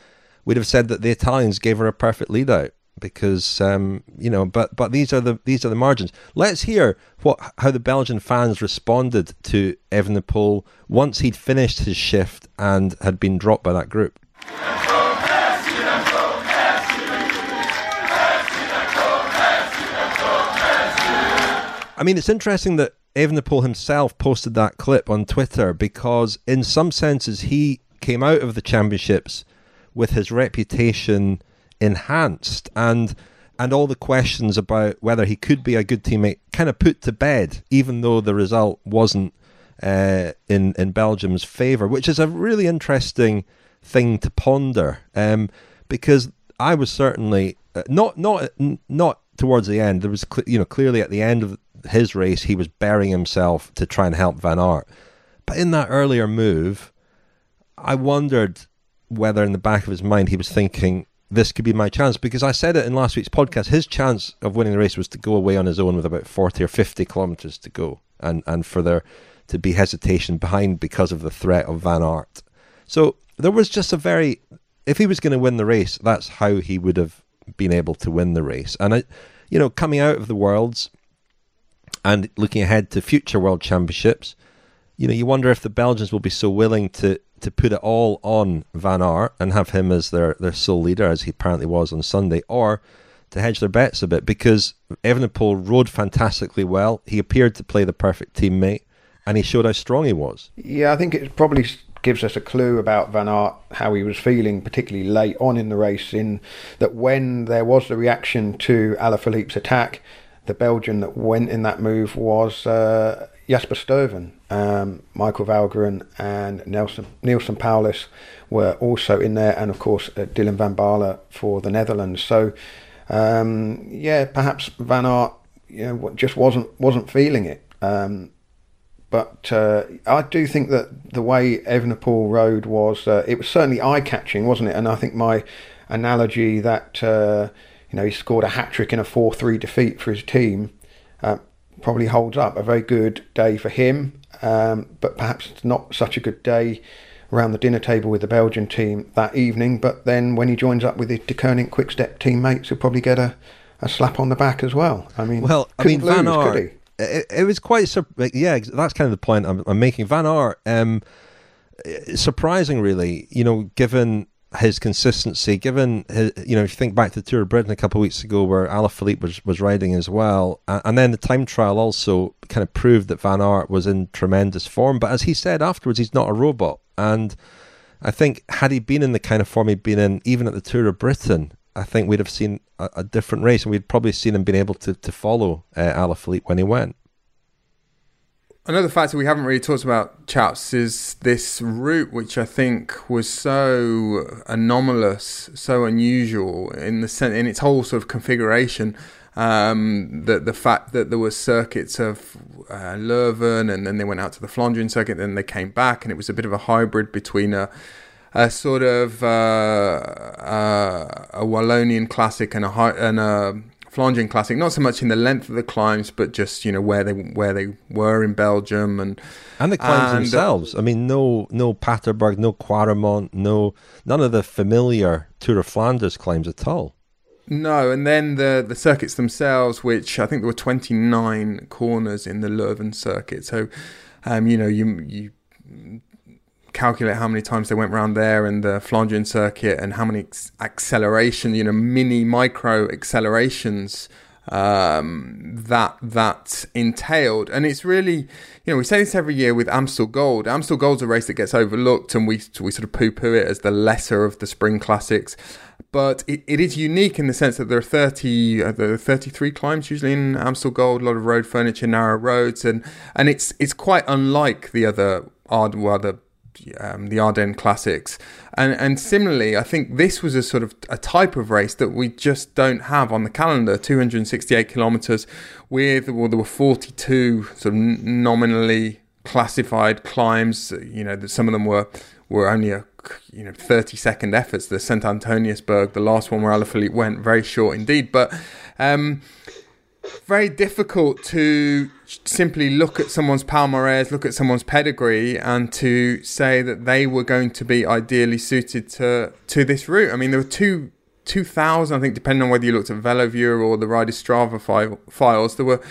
we'd have said that the Italians gave her a perfect lead out because um, you know. But but these are the these are the margins. Let's hear what how the Belgian fans responded to Evan Evenepoel once he'd finished his shift and had been dropped by that group. I mean, it's interesting that Evenepoel himself posted that clip on Twitter because, in some senses, he came out of the championships with his reputation enhanced and and all the questions about whether he could be a good teammate kind of put to bed, even though the result wasn't uh, in in Belgium's favour, which is a really interesting thing to ponder. Um, because I was certainly uh, not not not towards the end. There was cl- you know clearly at the end of his race he was burying himself to try and help Van Aert, but in that earlier move, I wondered whether in the back of his mind he was thinking this could be my chance because I said it in last week's podcast. His chance of winning the race was to go away on his own with about forty or fifty kilometres to go, and and for there to be hesitation behind because of the threat of Van Aert. So there was just a very, if he was going to win the race, that's how he would have been able to win the race. And I, you know, coming out of the worlds and looking ahead to future world championships, you know, you wonder if the Belgians will be so willing to to put it all on Van Aert and have him as their, their sole leader, as he apparently was on Sunday, or to hedge their bets a bit because Evenepoel rode fantastically well. He appeared to play the perfect teammate and he showed how strong he was. Yeah, I think it probably gives us a clue about Van Aert, how he was feeling, particularly late on in the race, in that when there was the reaction to Alaphilippe's attack, the Belgian that went in that move was uh, Jasper Stuyven. Um, Michael Valgren and Nelson Neilson Powless were also in there, and of course uh, Dylan van Baarle for the Netherlands. So, um, yeah, perhaps Van Aert you know, just wasn't wasn't feeling it. Um, but uh, I do think that the way Evenepoel rode was uh, it was certainly eye catching, wasn't it? And I think my analogy that uh, you know he scored a hat trick in a four three defeat for his team uh, probably holds up. A very good day for him, um, but perhaps not such a good day around the dinner table with the Belgian team that evening. But then when he joins up with his Deceuninck Quickstep teammates, he'll probably get a, a slap on the back as well. I mean, well, I mean, lose, Van Aert, it, it was quite yeah that's kind of the point I'm, I'm making van Aert um, surprising really you know given his consistency given his, you know if you think back to the Tour of Britain a couple of weeks ago where Alaphilippe was, was riding as well and then the time trial also kind of proved that Van Aert was in tremendous form but as he said afterwards he's not a robot and I think had he been in the kind of form he'd been in even at the Tour of Britain I think we'd have seen a, a, different race, and we'd probably seen him being able to to follow uh, Alaphilippe when he went. Another factor we haven't really talked about, chaps, is this route, which I think was so anomalous, so unusual in the sen- in its whole sort of configuration. Um, the the fact that there were circuits of uh, Leuven, and then they went out to the Flandrian circuit, then they came back, and it was a bit of a hybrid between a a sort of uh, uh, a Wallonian classic and a and a Flandrian classic. Not so much in the length of the climbs, but just you know where they where they were in Belgium and and the climbs and, themselves. I mean, no no Paterberg, no Kwaremont, no none of the familiar Tour of Flanders climbs at all. No, and then the the circuits themselves, which I think there were twenty nine corners in the Leuven circuit. So, um, you know, you you calculate how many times they went around there and the Flandrian circuit and how many acceleration, you know, mini micro accelerations um, that that entailed. And it's really, you know, we say this every year with Amstel Gold. Amstel Gold's a race that gets overlooked, and we we sort of poo poo it as the lesser of the spring classics. But it, it is unique in the sense that there are 30, uh, there are 33 climbs usually in Amstel Gold, a lot of road furniture, narrow roads, and and it's it's quite unlike the other odd, well, the um, the Ardennes Classics, and and similarly, I think this was a sort of a type of race that we just don't have on the calendar. 268 kilometers, with well, there were 42 sort of nominally classified climbs. You know, that some of them were were only a you know 30 second efforts. The Saint Antoniusberg, the last one where Alaphilippe went, very short indeed, but. Um, very difficult to simply look at someone's palmarès, look at someone's pedigree, and to say that they were going to be ideally suited to to this route. I mean, there were two. 2000, I think, depending on whether you looked at VeloViewer or the Rider Strava file, files, there were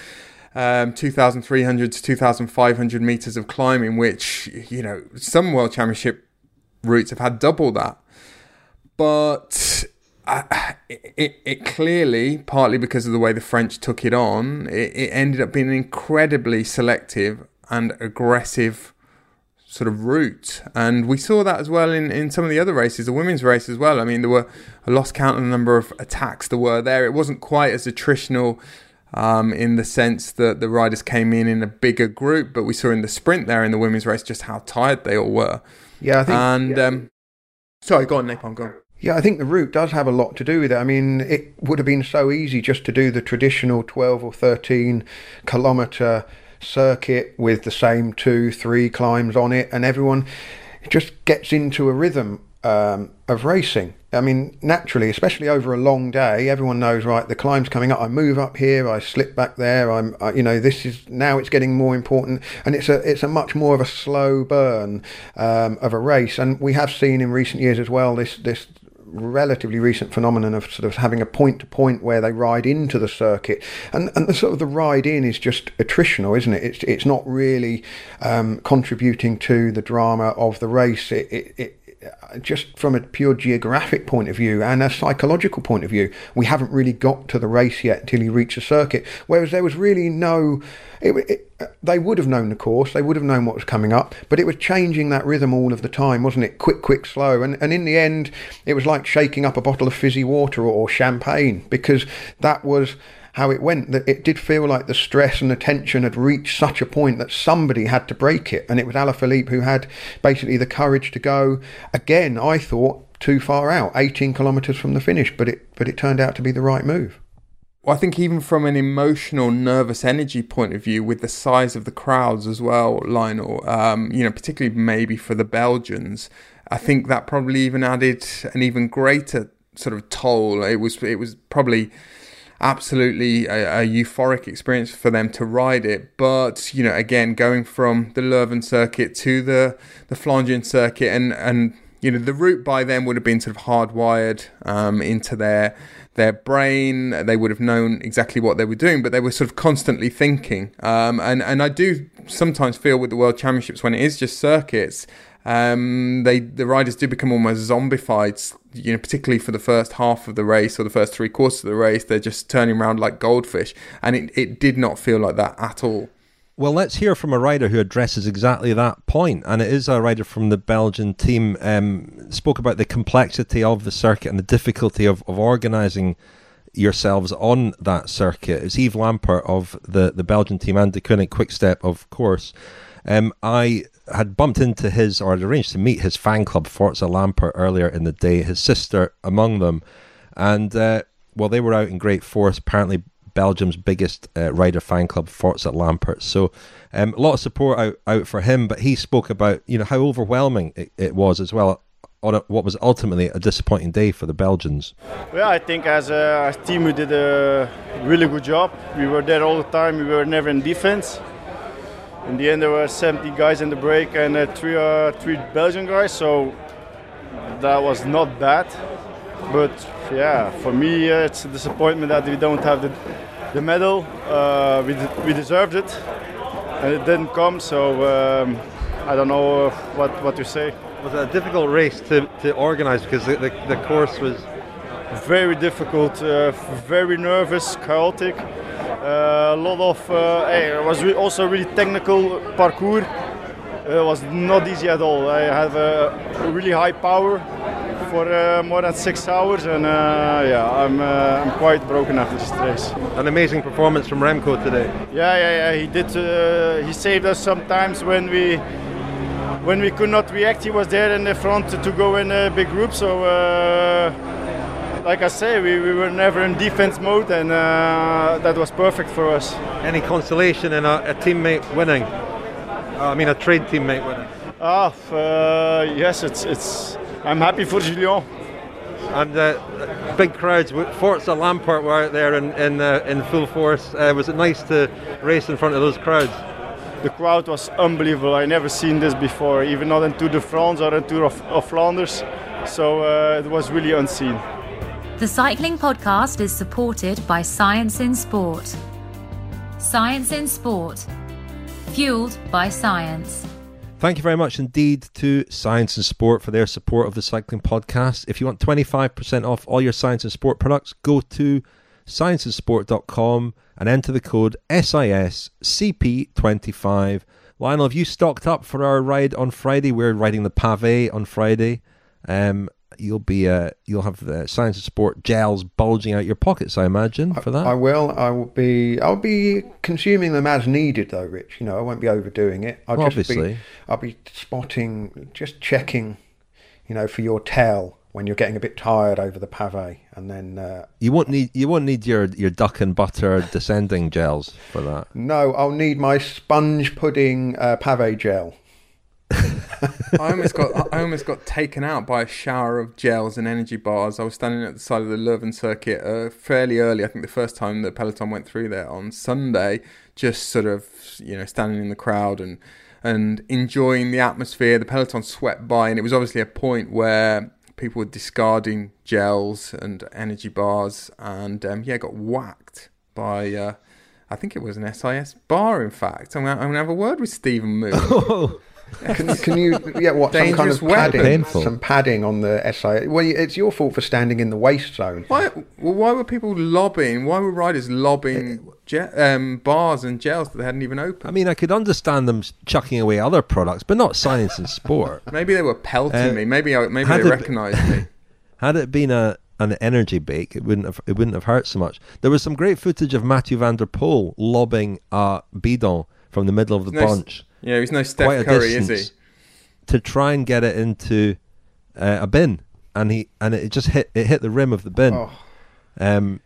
um, 2,300 to 2,500 meters of climbing, which, you know, some World Championship routes have had double that. But it, it, clearly, partly because of the way the French took it on, it, it ended up being an incredibly selective and aggressive sort of route. And we saw that as well in, in some of the other races, the women's race as well. I mean, there were, I lost count of the number of attacks there were there. It wasn't quite as attritional um, in the sense that the riders came in in a bigger group, but we saw in the sprint there in the women's race just how tired they all were. Yeah, I think. And, yeah. Um, sorry, go on, Napalm, go on. Yeah, I think the route does have a lot to do with it. I mean, it would have been so easy just to do the traditional 12 or 13 kilometre circuit with the same two, three climbs on it, and everyone just gets into a rhythm um, of racing. I mean, naturally, especially over a long day, everyone knows right. The climb's coming up. I move up here. I slip back there. I'm, I, you know, this is now it's getting more important, and it's a it's a much more of a slow burn um, of a race. And we have seen in recent years as well this this relatively recent phenomenon of sort of having a point to point where they ride into the circuit, and and the sort of the ride in is just attritional, isn't it? It's it's not really um, contributing to the drama of the race. It, it, it Uh, just from a pure geographic point of view and a psychological point of view, we haven't really got to the race yet until you reach the circuit. Whereas there was really no, it, it, uh, they would have known the course, they would have known what was coming up, but it was changing that rhythm all of the time, wasn't it? Quick, quick, slow. And, and in the end, it was like shaking up a bottle of fizzy water or, or champagne because that was how it went that it did feel like the stress and the tension had reached such a point that somebody had to break it. And it was Alaphilippe who had basically the courage to go. Again I thought too far out 18 kilometers from the finish but it but it turned out to be the right move. I think even from an emotional, nervous energy point of view, with the size of the crowds as well, Lionel, um, you know, particularly maybe for the Belgians, I think that probably even added an even greater sort of toll. It was, it was probably absolutely a, a, euphoric experience for them to ride it. But you know, again, going from the Leuven circuit to the the Flandrian circuit, and and you know, the route by then would have been sort of hardwired um, into their their brain. They would have known exactly what they were doing, but they were sort of constantly thinking. Um, and and I do sometimes feel with the World Championships when it is just circuits um, they the riders do become almost zombified. You know, particularly for the first half of the race or the first three quarters of the race, they're just turning around like goldfish, and it, it did not feel like that at all. Well, let's hear from a rider who addresses exactly that point, and it is a rider from the Belgian team. Um, spoke about the complexity of the circuit and the difficulty of, of organising yourselves on that circuit. It's Yves Lampaert of the, the Belgian team and Deceuninck Quickstep, of course. Um, I had bumped into his, or had arranged to meet his fan club, Forza Lampaert, earlier in the day, his sister among them. And, uh, well, they were out in great force, apparently Belgium's biggest uh, rider fan club, Forza Lampaert. So um, a lot of support out, out for him, but he spoke about, you know, how overwhelming it, it was as well on a, what was ultimately a disappointing day for the Belgians. Well, I think as a team we did a really good job. We were there all the time. We were never in defense in the end there were 70 guys in the break and uh, three uh, three Belgian guys, so that was not bad. But yeah, for me uh, it's a disappointment that we don't have the the medal. Uh, we we deserved it, and it didn't come. So um, I don't know what what to say. It was a difficult race to, to organise because the, the, the course was very difficult, uh, very nervous, chaotic. Uh, a lot of uh, hey, it was re- also really technical parcours. It was not easy at all. I have a really high power for uh, more than six hours, and uh, yeah, I'm uh, I'm quite broken after this race. An amazing performance from Remco today. Yeah, yeah, yeah. He did. Uh, he saved us sometimes when we when we could not react. He was there in the front to, to go in a big group. So like I say, we, we were never in defense mode, and uh, that was perfect for us. Any consolation in a, a teammate winning? Uh, I mean, a trade teammate winning. Ah, uh, yes, it's it's. I'm happy for Julien. And uh, big crowds. Forza Lampaert were out there in in, uh, in full force. Uh, was it nice to race in front of those crowds? The crowd was unbelievable. I never seen this before, even not in Tour de France or in Tour of, of Flanders. So uh, it was really unseen. The Cycling Podcast is supported by Science in Sport. Science in Sport, fueled by science. Thank you very much indeed to Science in Sport for their support of the Cycling Podcast. If you want 25% off all your Science in Sport products, go to scienceinsport.com and enter the code SISCP25. Lionel, have you stocked up for our ride on Friday? We're riding the Pavé on Friday. Um, you'll be uh, you'll have the Science in Sport gels bulging out your pockets, I imagine, for that. I will. I will be. I'll be consuming them as needed, though, Rich. You know, I won't be overdoing it. I'll Well, just obviously. be. I'll be spotting, just checking. You know, for your tail when you're getting a bit tired over the pavé, and then uh, You won't need you won't need your your duck and butter descending gels for that. no, I'll need my sponge pudding uh, pavé gel. I almost got I almost got taken out by a shower of gels and energy bars. I was standing at the side of the Leuven circuit uh, fairly early. I think the first time that Peloton went through there on Sunday, just sort of you know standing in the crowd and and enjoying the atmosphere. The Peloton swept by, and it was obviously a point where people were discarding gels and energy bars, and um, yeah, got whacked by. Uh, I think it was an SIS bar, in fact. I'm going to have a word with Stephen Moon. Can, can you, yeah, what, some kind of padding? Painful. Some padding on the SI. Well, it's your fault for standing in the waste zone. Why? Well, why were people lobbying? Why were riders lobbying ge- um, bars and gels that they hadn't even opened? I mean, I could understand them chucking away other products, but not Science in Sport. Maybe they were pelting Uh, me. Maybe I, maybe they it- recognised me. Had it been a an energy bake, it wouldn't have it wouldn't have hurt so much. There was some great footage of Mathieu van der Poel lobbing a bidon from the middle of the No bunch Yeah, he's no Steph a Curry, is he? to try and get it into uh, a bin, and he and it just hit it hit the rim of the bin. Oh, Um,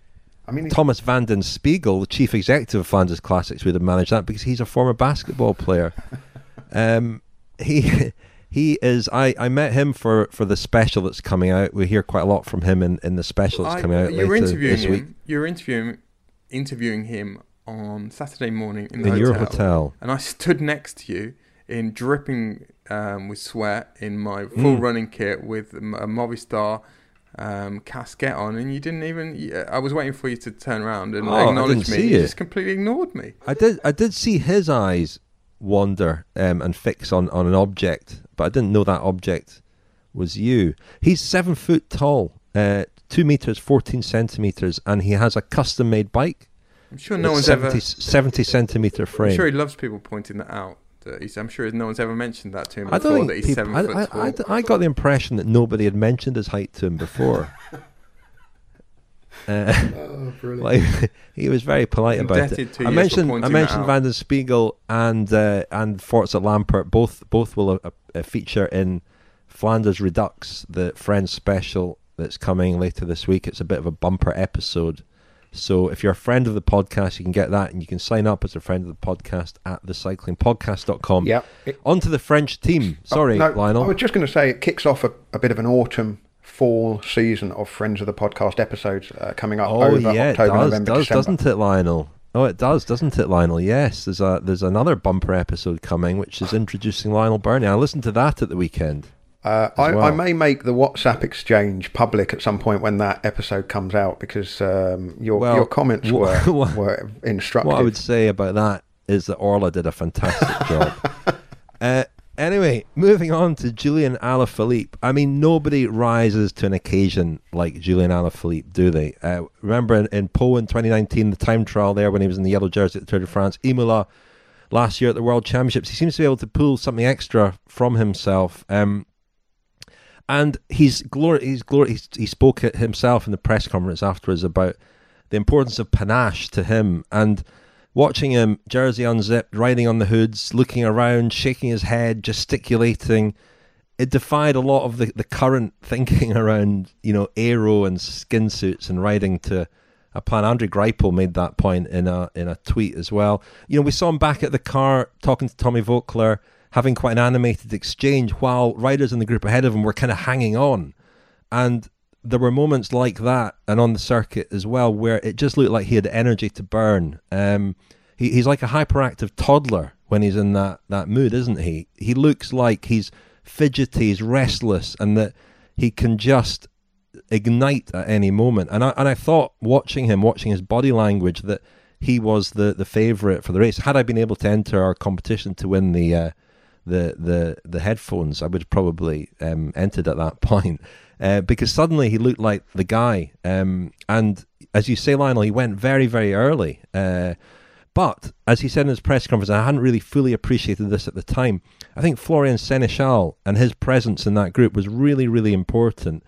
I mean, Tomas van den Spiegel, the chief executive of Flanders Classics, would have managed that because he's a former basketball player. um, he he is. I, I met him for, for the special that's coming out. We hear quite a lot from him in, in the special that's I- coming out You're later interviewing this him. week You were interviewing interviewing him on Saturday morning in the in hotel, your hotel. and I stood next to you in dripping um, with sweat in my full Mm. running kit with a Movistar um, casket on, and you didn't even. I was waiting for you to turn around and Oh, I acknowledge me. you you. just completely ignored me. I did I did see his eyes wander um, and fix on, on an object, but I didn't know that object was you. He's seven foot tall, uh, two meters fourteen centimeters, and he has a custom made bike. I'm sure no with one's ever. 70, 70 centimeter frame. I'm sure he loves people pointing that out. That he's, I'm sure no one's ever mentioned that to him I before. don't think that he's people, seven I, foot I, tall. I d- I got the impression that nobody had mentioned his height to him before. uh, oh, brilliant. like, he was very polite about it. To I mentioned I mentioned. Van den Spiegel and uh, and Forza Lampaert both both will uh, uh, feature in Flanders Redux, the Friends special that's coming later this week. It's a bit of a bumper episode. So if you're a friend of the podcast, you can get that and you can sign up as a friend of the podcast at thecyclingpodcast.com. yeah. On to the French team. Sorry, no, Lionel. I was just going to say it kicks off a, a bit of an autumn fall season of Friends of the Podcast episodes uh, coming up Oh over yeah, October, does, November, does December. doesn't it, Lionel? Oh, it does, doesn't it, Lionel? Yes, there's a there's another bumper episode coming, which is introducing Lionel Birnie. I listened to that at the weekend. Uh, I, well. I may make the WhatsApp exchange public at some point when that episode comes out because um, your Well, your comments were what- were instructive. What I would say about that is that Orla did a fantastic job. Uh, anyway, moving on to Julian Alaphilippe. I mean, nobody rises to an occasion like Julian Alaphilippe, do they? Uh, remember in, in Poland 2019, the time trial there when he was in the yellow jersey at the Tour de France, Imola last year at the World Championships, he seems to be able to pull something extra from himself. Um, and he's glory. He's glory. He's, he spoke it himself in the press conference afterwards about the importance of panache to him and watching him jersey unzipped, riding on the hoods, looking around, shaking his head, gesticulating. It defied a lot of the, the current thinking around, you know, aero and skin suits and riding to a plan. Andre Greipel made that point in a in a tweet as well. You know, we saw him back at the car talking to Tommy Voeckler, having quite an animated exchange while riders in the group ahead of him were kind of hanging on. And there were moments like that and on the circuit as well where it just looked like he had energy to burn. Um, he, he's like a hyperactive toddler when he's in that, that mood, isn't he? He looks like he's fidgety, he's restless, and that he can just ignite at any moment. And I and I thought watching him, watching his body language, that he was the the favourite for the race. Had I been able to enter our competition to win the uh, the the the headphones, I would probably um, entered at that point uh, because suddenly he looked like the guy. Um, and as you say, Lionel, he went very very early. Uh, but as he said in his press conference, I hadn't really fully appreciated this at the time. I think Florian Sénéchal and his presence in that group was really really important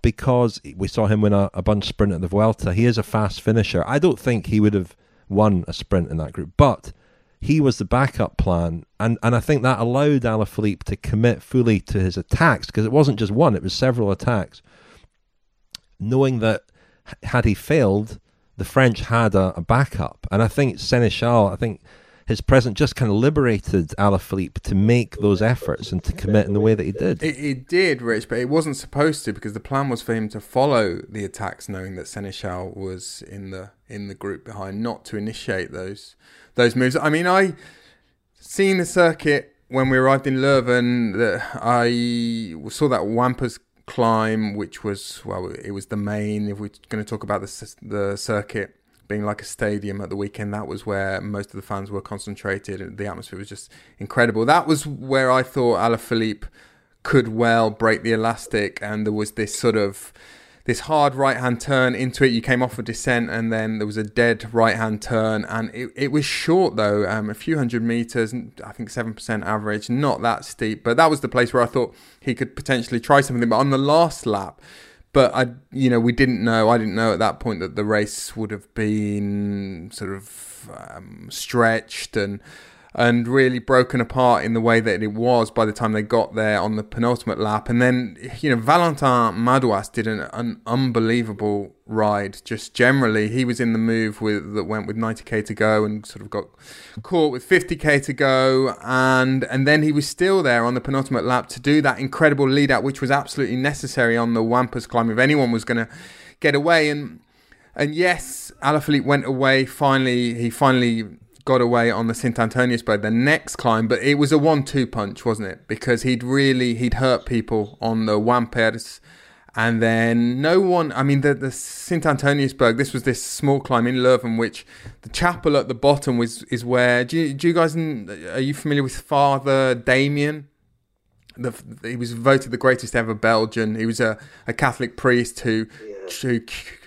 because we saw him win a, a bunch sprint at the Vuelta. He is a fast finisher. I don't think he would have won a sprint in that group, but he was the backup plan, and, and I think that allowed Alaphilippe to commit fully to his attacks because it wasn't just one; it was several attacks. Knowing that had he failed, the French had a, a backup, and I think Sénéchal, I think his presence just kind of liberated Alaphilippe to make those efforts and to commit in the way that he did. It, it, did, Rich, but it wasn't supposed to because the plan was for him to follow the attacks, knowing that Sénéchal was in the in the group behind, not to initiate those those moves. I mean, I seen the circuit when we arrived in Leuven. That I saw that Wijnpers climb, which was well, it was the main. If we're going to talk about the the circuit being like a stadium at the weekend, that was where most of the fans were concentrated, the atmosphere was just incredible. That was where I thought Alaphilippe could well break the elastic, and there was this sort of this hard right hand turn into it. You came off a descent and then there was a dead right hand turn. And it, it was short though, um, a few hundred meters, I think 7% average, not that steep. But that was the place where I thought he could potentially try something. But on the last lap, but I, you know, we didn't know. I didn't know at that point that the race would have been sort of um, stretched and and really broken apart in the way that it was by the time they got there on the penultimate lap. And then, you know, Valentin Madouas did an, an unbelievable ride. Just generally, he was in the move with that went with 90k to go and sort of got caught with 50k to go, and and then he was still there on the penultimate lap to do that incredible lead out, which was absolutely necessary on the Wijnpers climb if anyone was going to get away. And and yes, Alaphilippe went away. Finally, he finally got away on the St Antoniusberg the next climb, but it was a one-two punch, wasn't it? Because he'd really he'd hurt people on the Wijnpers, and then no one. I mean, the the St Antoniusberg. This was this small climb in Leuven, which the chapel at the bottom was is where. Do you, do you guys are you familiar with Father Damien? The, he was voted the greatest ever Belgian. He was a, a Catholic priest who, yeah. who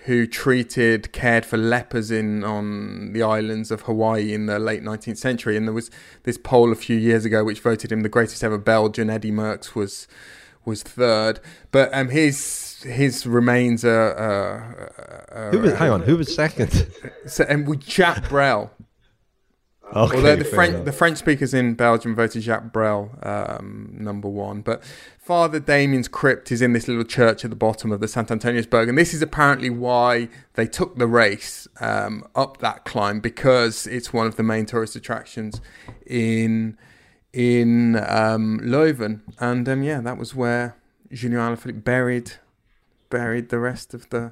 who treated, cared for lepers in on the islands of Hawaii in the late 19th century. And there was this poll a few years ago which voted him the greatest ever Belgian. Eddie Merckx was was third, but um, his his remains are. Uh, uh, who was, hang on, who was second? So, and with Jacques Brel. Okay, Although the French enough. the French speakers in Belgium voted Jacques Brel um, number one, but Father Damien's crypt is in this little church at the bottom of the Sant Antoniusberg, and this is apparently why they took the race um, up that climb because it's one of the main tourist attractions in in um, Leuven, and um, yeah, that was where Julien Alaphilippe buried buried the rest of the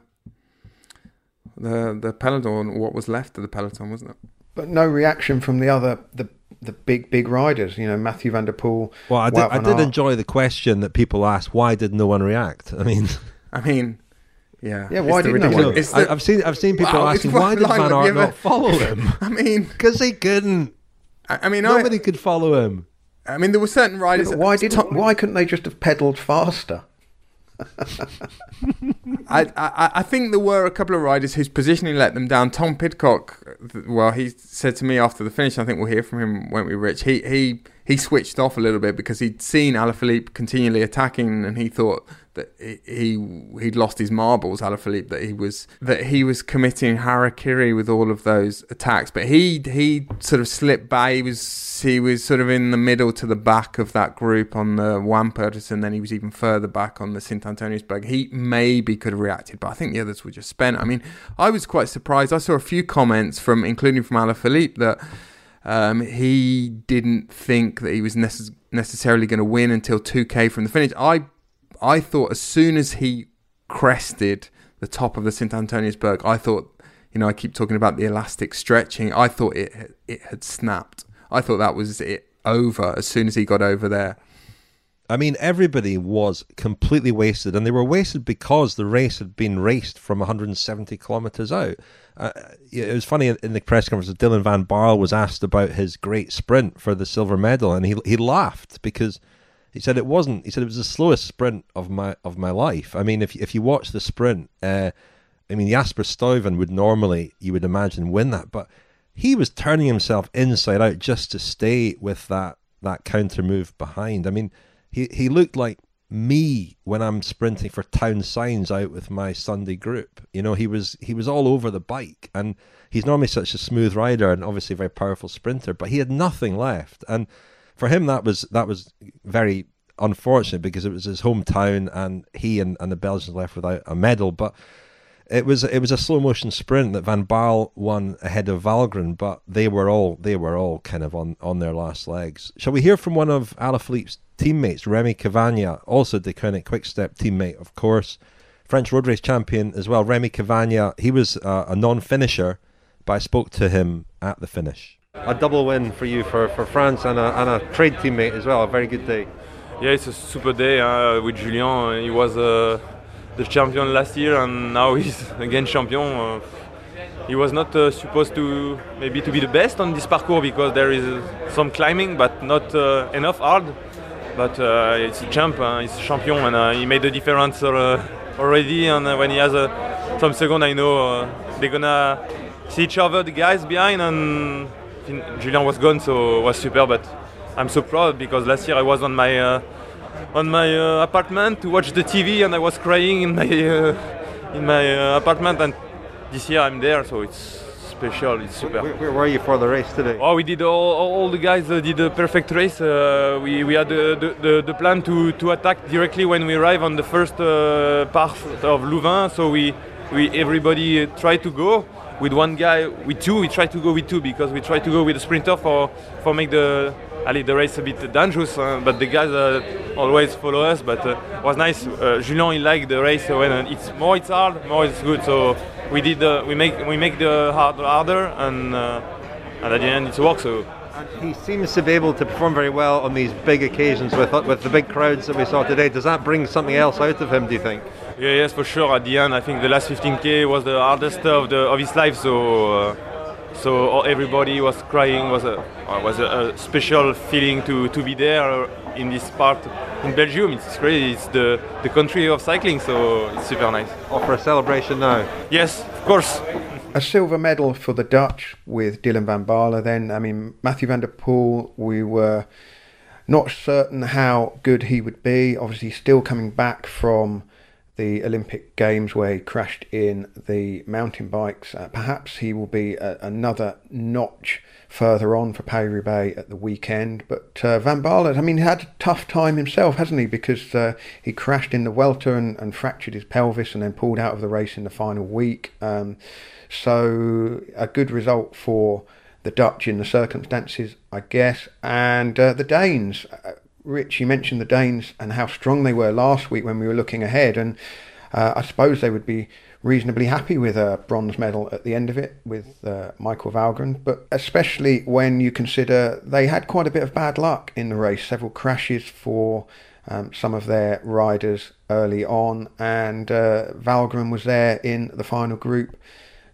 the the peloton, what was left of the peloton, wasn't it? But no reaction from the other the the big big riders. You know, Mathieu van der Poel. Well, I did, I did enjoy the question that people asked: Why did no one react? I mean, I mean. Yeah, yeah. Why didn't no one? The, I've seen I've seen people wow, asking why did Van Aert not follow him? I mean, because he couldn't. I, I mean, nobody I, could follow him. I mean, there were certain riders. Yeah, why didn't? Why couldn't they just have pedalled faster? I, I I think there were a couple of riders whose positioning let them down. Tom Pidcock, well, he said to me after the finish. I think we'll hear from him, won't we, Rich? He he he switched off a little bit because he'd seen Alaphilippe continually attacking, and he thought that he he'd lost his marbles, Alaphilippe, that he was that he was committing harakiri with all of those attacks. But he he sort of slipped by. He was he was sort of in the middle to the back of that group on the Wijnpers, and then he was even further back on the St Antoniusberg. He maybe could have reacted, but I think the others were just spent. I mean, I was quite surprised. I saw a few comments from, including from Alaphilippe, that. Um, he didn't think that he was necess- necessarily going to win until 2k from the finish. I I thought as soon as he crested the top of the St Antoniusberg, I thought, you know, I keep talking about the elastic stretching. I thought it it had snapped. I thought that was it over as soon as he got over there. I mean, everybody was completely wasted, and they were wasted because the race had been raced from 170 kilometers out. Uh, it was funny in the press conference. Dylan Van Baarle was asked about his great sprint for the silver medal, and he he laughed because he said it wasn't. He said it was the slowest sprint of my of my life. I mean, if if you watch the sprint, uh, I mean Jasper Stuyven would normally you would imagine win that, but he was turning himself inside out just to stay with that that counter move behind. I mean, he he looked like me when I'm sprinting for town signs out with my Sunday group. You know, he was he was all over the bike, and he's normally such a smooth rider and obviously a very powerful sprinter, but he had nothing left. And for him, that was that was very unfortunate because it was his hometown, and he and, and the Belgians left without a medal. But it was it was a slow motion sprint that Van Baarle won ahead of Valgren, but they were all they were all kind of on, on their last legs. Shall we hear from one of Alaphilippe's teammates, Remi Cavagna, also the Deceuninck Quickstep teammate, of course, French road race champion as well. Remi Cavagna, he was uh, a non-finisher, but I spoke to him at the finish. A double win for you for, for France and a, and a trade teammate as well. A very good day. Yeah, it's a super day uh, with Julian. He was uh, the champion last year, and now he's again champion. Uh, he was not uh, supposed to maybe to be the best on this parcours because there is some climbing, but not uh, enough hard. But uh, it's a champ, he's a champion, and he made the difference already. And when he has some second, I know they're gonna see each other, the guys behind, and Julian was gone, so it was super. But I'm so proud because last year I was on my uh, on my uh, apartment to watch the TV and I was crying in my uh, in my uh, apartment. And this year I'm there, so it's special. It's super. Where, where, were you for the race today? Oh, we did all, all the guys uh, did a perfect race. Uh, we, we had the, the, the, plan to, to attack directly when we arrive on the first part of Louvain. So we we everybody tried to go with one guy, with two, we try to go with two because we try to go with a sprinter for for make the Ali the race a bit dangerous. Uh, but the guys uh, always follow us. But uh, it was nice. Uh, Julian he liked the race when it's more it's hard, more it's good. So we did we make we make the hard harder and and at the end it's work. So he seems to be able to perform very well on these big occasions with with the big crowds that we saw today. Does that bring something else out of him? Do you think? Yeah, yes, for sure. At the end, I think the last 15k was the hardest of the of his life. So, uh, so everybody was crying. was a uh, was a, a, special feeling to, to be there in this part in Belgium. It's great. It's the the country of cycling. So it's super nice. Offer a celebration now. Yes, of course. A silver medal for the Dutch with Dylan van Baarle. Then, I mean, Mathieu van der Poel. We were not certain how good he would be. Obviously, still coming back from the Olympic Games where he crashed in the mountain bikes. Uh, perhaps he will be a, another notch further on for Paris-Roubaix at the weekend. But uh, Van Baarle, I mean, had a tough time himself, hasn't he? Because uh, he crashed in the Vuelta and, and, fractured his pelvis and then pulled out of the race in the final week. Um, so a good result for the Dutch in the circumstances, I guess. And uh, the Danes, uh, Rich, you mentioned the Danes and how strong they were last week when we were looking ahead, and uh, I suppose they would be reasonably happy with a bronze medal at the end of it with uh, Michael Valgren, but especially when you consider they had quite a bit of bad luck in the race, several crashes for um, some of their riders early on, and uh, Valgren was there in the final group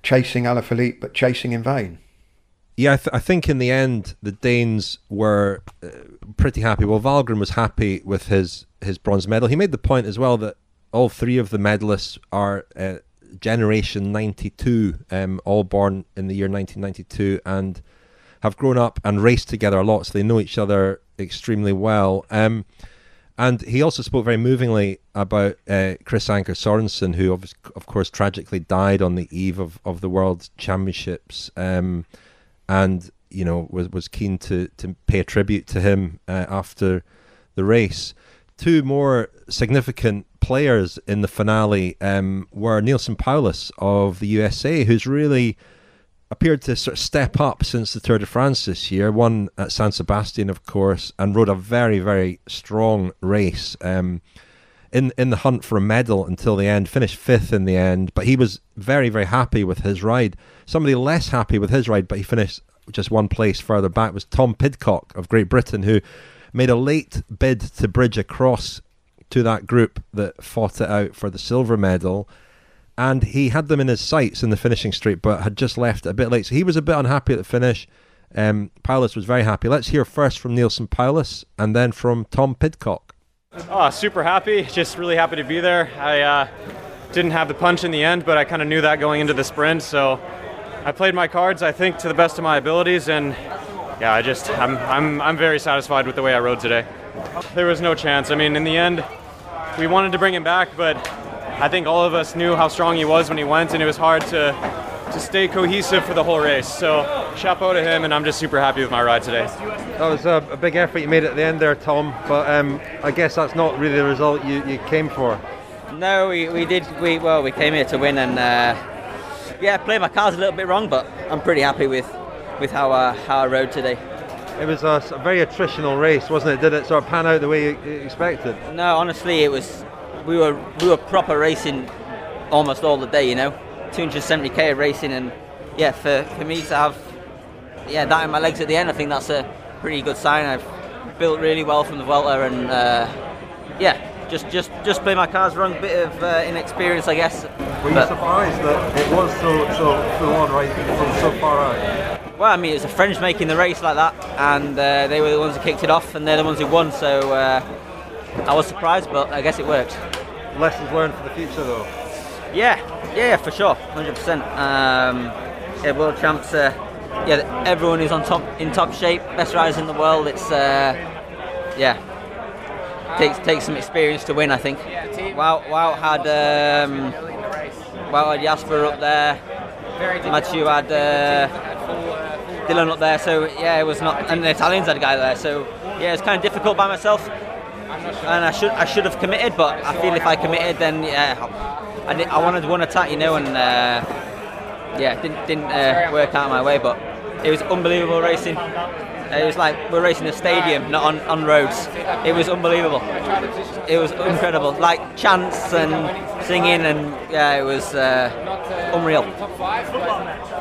chasing Alaphilippe, but chasing in vain. Yeah, I, th- I, think in the end the Danes were uh, pretty happy. Well, Valgren was happy with his his bronze medal. He made the point as well that all three of the medalists are uh, generation '92, um, all born in the year 1992, and have grown up and raced together a lot, so they know each other extremely well. Um, and he also spoke very movingly about uh, Chris Anker Sorensen, who, of, of course, tragically died on the eve of, of the World Championships. Um, and you know was was keen to to pay a tribute to him uh, after the race. Two more significant players in the finale um, were Neilson Powless of the USA, who's really appeared to sort of step up since the Tour de France this year. Won at San Sebastian, of course, and rode a very very strong race. Um, in in the hunt for a medal until the end, finished fifth in the end, but he was very very happy with his ride. Somebody less happy with his ride, but he finished just one place further back was Tom Pidcock of Great Britain, who made a late bid to bridge across to that group that fought it out for the silver medal. and he had them in his sights in the finishing straight, but had just left a bit late. So he was a bit unhappy at the finish. Um, Powless was very happy. Let's hear first from Neilson Powless and then from Tom Pidcock. Oh, super happy. Just really happy to be there. I uh, didn't have the punch in the end, but I kind of knew that going into the sprint. So I played my cards, I think, to the best of my abilities, and yeah, I just I'm I'm I'm very satisfied with the way I rode today. There was no chance. I mean, in the end, we wanted to bring him back, but I think all of us knew how strong he was when he went, and it was hard to to stay cohesive for the whole race. So chapeau to him, and I'm just super happy with my ride today. That was a, a big effort you made at the end there, Tom. But um, I guess that's not really the result you, you came for. No, we, we did. We well, we came here to win, and uh, yeah, played my cards a little bit wrong, but I'm pretty happy with with how uh, how I rode today. It was a, a, very attritional race, wasn't it? Did it sort of pan out the way you, you expected? No, honestly, it was. We were we were proper racing almost all the day, you know. 270k of racing, and yeah, for, for me to have yeah that in my legs at the end, I think that's a pretty good sign. I've built really well from the Vuelta, and uh, yeah, just just just play my cards wrong. Bit of uh, inexperience, I guess. Were you surprised that it was so so full on right from so far out? Well, I mean, it was a French making the race like that, and uh, they were the ones who kicked it off, and they're the ones who won. So uh, I was surprised, but I guess it worked. Lessons learned for the future, though. Yeah, yeah, for sure, hundred percent. Um, yeah, world champs. Uh, yeah, everyone is on top in top shape, best riders in the world. It's uh, yeah, takes takes some experience to win. I think. Wout, Wout had um, Wout had Jasper up there. Mathieu had uh, Dylan up there. So yeah, it was not, and the Italians had a guy there. So yeah, it's kind of difficult by myself. And I should I should have committed, but I feel if I committed, then yeah, I, I wanted one attack, you know, and uh, yeah, didn't didn't uh, work out my way, but it was unbelievable racing. It was like we're racing a stadium, not on, on roads. It was unbelievable. It was incredible, like chants and singing, and yeah, it was uh, unreal.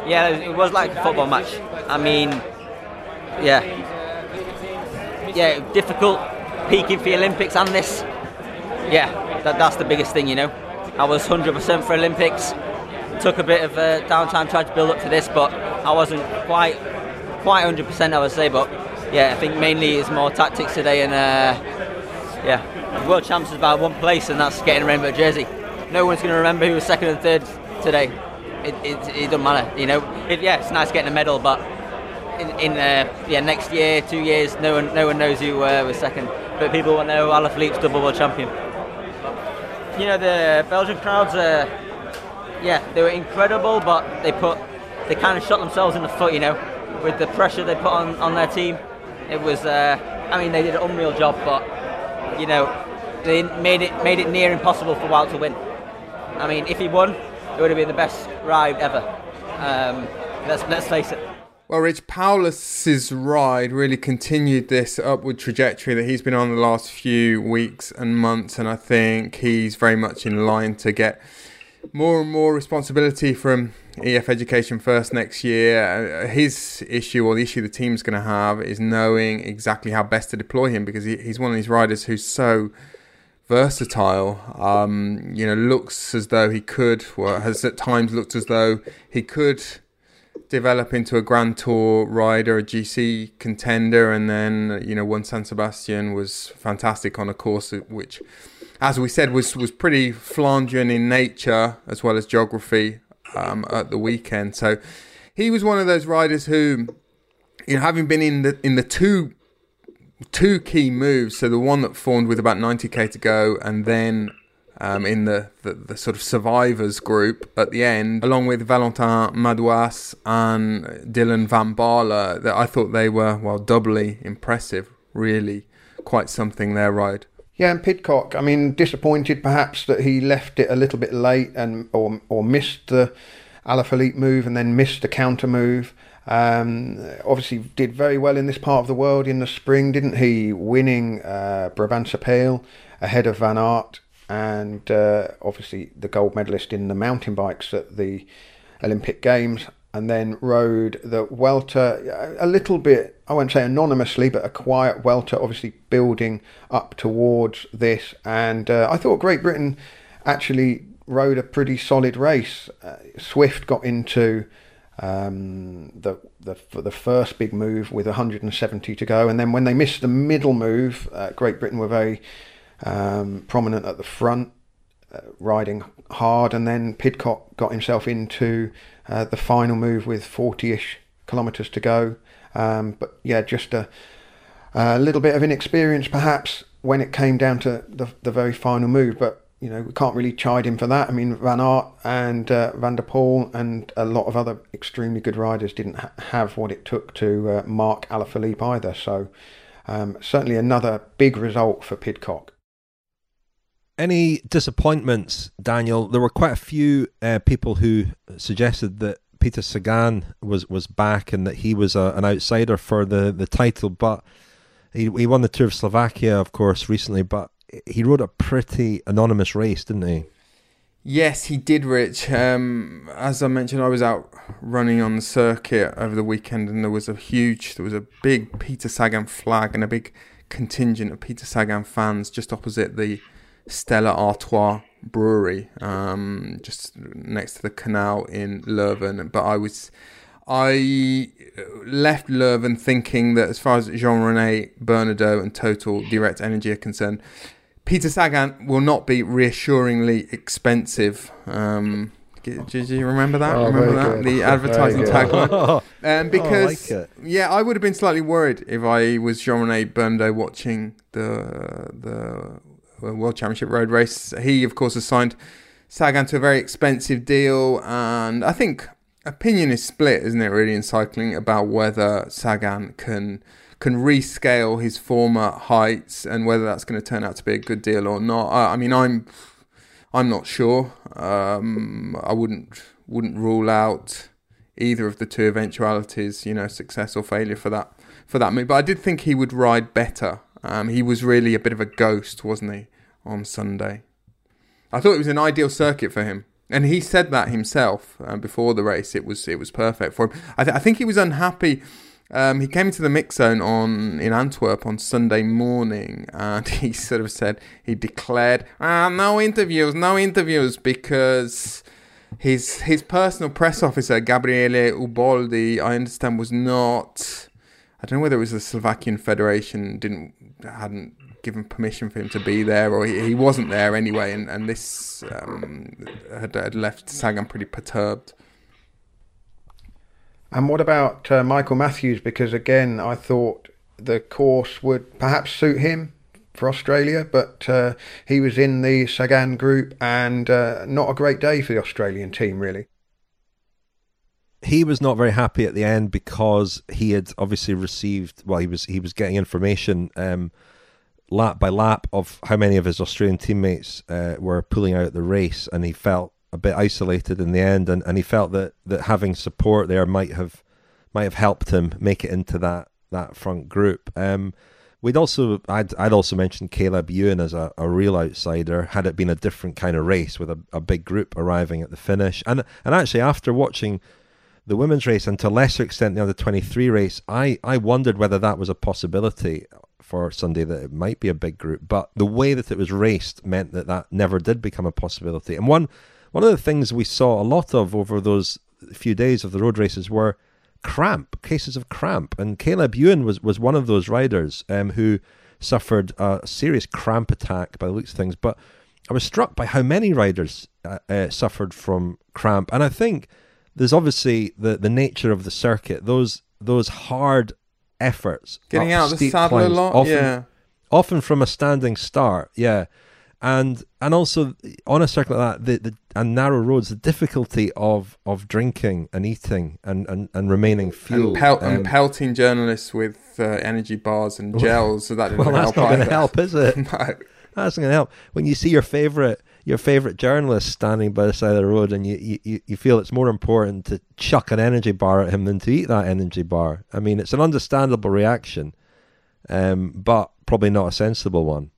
Yeah, it was like a football match. I mean, yeah, yeah, difficult peaking for the Olympics and this. Yeah, that, that's the biggest thing, you know. I was 100% for Olympics. Took a bit of uh, downtime, tried to build up to this, but I wasn't quite quite 100%, I would say. But yeah, I think mainly it's more tactics today, and uh, yeah, World Champs is about one place, and that's getting a rainbow jersey. No one's going to remember who was second and third today. It, it, it doesn't matter, you know. It, yeah, it's nice getting a medal, but in, in uh, yeah next year, two years, no one no one knows who uh, was second, but people will know Alaphilippe's double world champion you know the Belgian crowds are yeah they were incredible but they put they kind of shot themselves in the foot you know with the pressure they put on, on their team. It was uh, I mean they did an unreal job but you know they made it made it near impossible for Wout to win. I mean if he won it would have been the best ride ever. Um, let's let's face it well, Rich Powless's ride really continued this upward trajectory that he's been on the last few weeks and months, and I think he's very much in line to get more and more responsibility from EF Education First next year. Uh, his issue, or the issue the team's going to have, is knowing exactly how best to deploy him because he's one of these riders who's so versatile. Um, you know, looks as though he could, or has at times looked as though he could develop into a Grand Tour rider, a GC contender, and then you know one San Sebastian was fantastic on a course which, as we said, was was pretty Flandrian in nature as well as geography um, at the weekend. So he was one of those riders who, you know, having been in the in the two two key moves, so the one that formed with about 90k to go, and then um, in the, the, the, sort of survivors group at the end, along with Valentin Madouas and Dylan Van Baarle, that I thought they were, well, doubly impressive. Really, quite something there, ride. Yeah, and Pidcock, I mean, disappointed perhaps that he left it a little bit late and or or missed the Alaphilippe move and then missed the counter move. Um, obviously, did very well in this part of the world in the spring, didn't he? Winning uh, Brabantse Pijl ahead of Van Aert and uh, obviously the gold medalist in the mountain bikes at the Olympic Games, and then rode the Vuelta a little bit, I won't say anonymously, but a quiet Vuelta, obviously building up towards this. And uh, I thought Great Britain actually rode a pretty solid race. Uh, Swift got into um, the, the the first big move with 170 to go, and then when they missed the middle move, uh, Great Britain were very um, prominent at the front, uh, riding hard, and then Pidcock got himself into uh, the final move with 40ish kilometres to go. Um, but yeah, just a, a little bit of inexperience perhaps when it came down to the, the very final move, but you know, we can't really chide him for that. I mean, Van Aert and uh, Van der Poel and a lot of other extremely good riders didn't ha- have what it took to uh, mark Alaphilippe either. So, um, certainly another big result for Pidcock. Any disappointments, Daniel? There were quite a few uh, people who suggested that Peter Sagan was, was back and that he was a, an outsider for the, the title, but he, he won the Tour of Slovakia, of course, recently. But he rode a pretty anonymous race, didn't he? Yes, he did, Rich. Um, as I mentioned, I was out running on the circuit over the weekend, and there was a huge, there was a big Peter Sagan flag and a big contingent of Peter Sagan fans just opposite the Stella Artois brewery, um, just next to the canal in Leuven. But I was, I left Leuven thinking that as far as Jean Rene Bernaudeau and Total Direct Energy are concerned, Peter Sagan will not be reassuringly expensive. Um, did you remember that? Oh, remember that? Good. The advertising tagline. Um, because oh, I like yeah, I would have been slightly worried if I was Jean Rene Bernaudeau watching the the World Championship road race. He, of course, has signed Sagan to a very expensive deal, and I think opinion is split, isn't it? Really in cycling about whether Sagan can can rescale his former heights and whether that's going to turn out to be a good deal or not. I, I mean, I'm I'm not sure. Um, I wouldn't wouldn't rule out either of the two eventualities, you know, success or failure for that for that move. But I did think he would ride better. Um, he was really a bit of a ghost, wasn't he, on Sunday? I thought it was an ideal circuit for him, and he said that himself uh, before the race. It was it was perfect for him. I, th- I think he was unhappy um, he came into the mix zone on in Antwerp on Sunday morning, and he sort of said he declared, ah, "No interviews, no interviews," because his his personal press officer Gabriele Uboldi, I understand, was not. I don't know whether it was the Slovakian Federation didn't hadn't given permission for him to be there, or he, he wasn't there anyway, and and this um, had, had left Sagan pretty perturbed. And what about uh, Michael Matthews? Because again, I thought the course would perhaps suit him for Australia, but uh, he was in the Sagan group and uh, not a great day for the Australian team, really. He was not very happy at the end because he had obviously received well, he was he was getting information um, lap by lap of how many of his Australian teammates uh, were pulling out the race, and he felt a bit isolated in the end, and, and he felt that, that having support there might have might have helped him make it into that that front group. Um, we'd also I'd I'd also mentioned Caleb Ewan as a, a real outsider. Had it been a different kind of race with a, a big group arriving at the finish, and and actually after watching the women's race and to lesser extent the under twenty three race, I I wondered whether that was a possibility for Sunday that it might be a big group. But the way that it was raced meant that that never did become a possibility. And one one of the things we saw a lot of over those few days of the road races were cramp, cases of cramp. And Caleb Ewan was, was one of those riders um, who suffered a serious cramp attack by the looks of things. But I was struck by how many riders uh, uh, suffered from cramp. And I think there's obviously the, the nature of the circuit, those those hard efforts. Getting out the saddle climbs, a lot, often, yeah. Often from a standing start, yeah and and also on a circuit like that, the, the and narrow roads, the difficulty of of drinking and eating and and, and remaining fuel and, pel- um, and pelting journalists with uh, energy bars and gels, so that didn't well, help. that's not going to help, is it? no. That's not going to help. When you see your favorite your favorite journalist standing by the side of the road, and you, you you feel it's more important to chuck an energy bar at him than to eat that energy bar. I mean, it's an understandable reaction, um, but probably not a sensible one.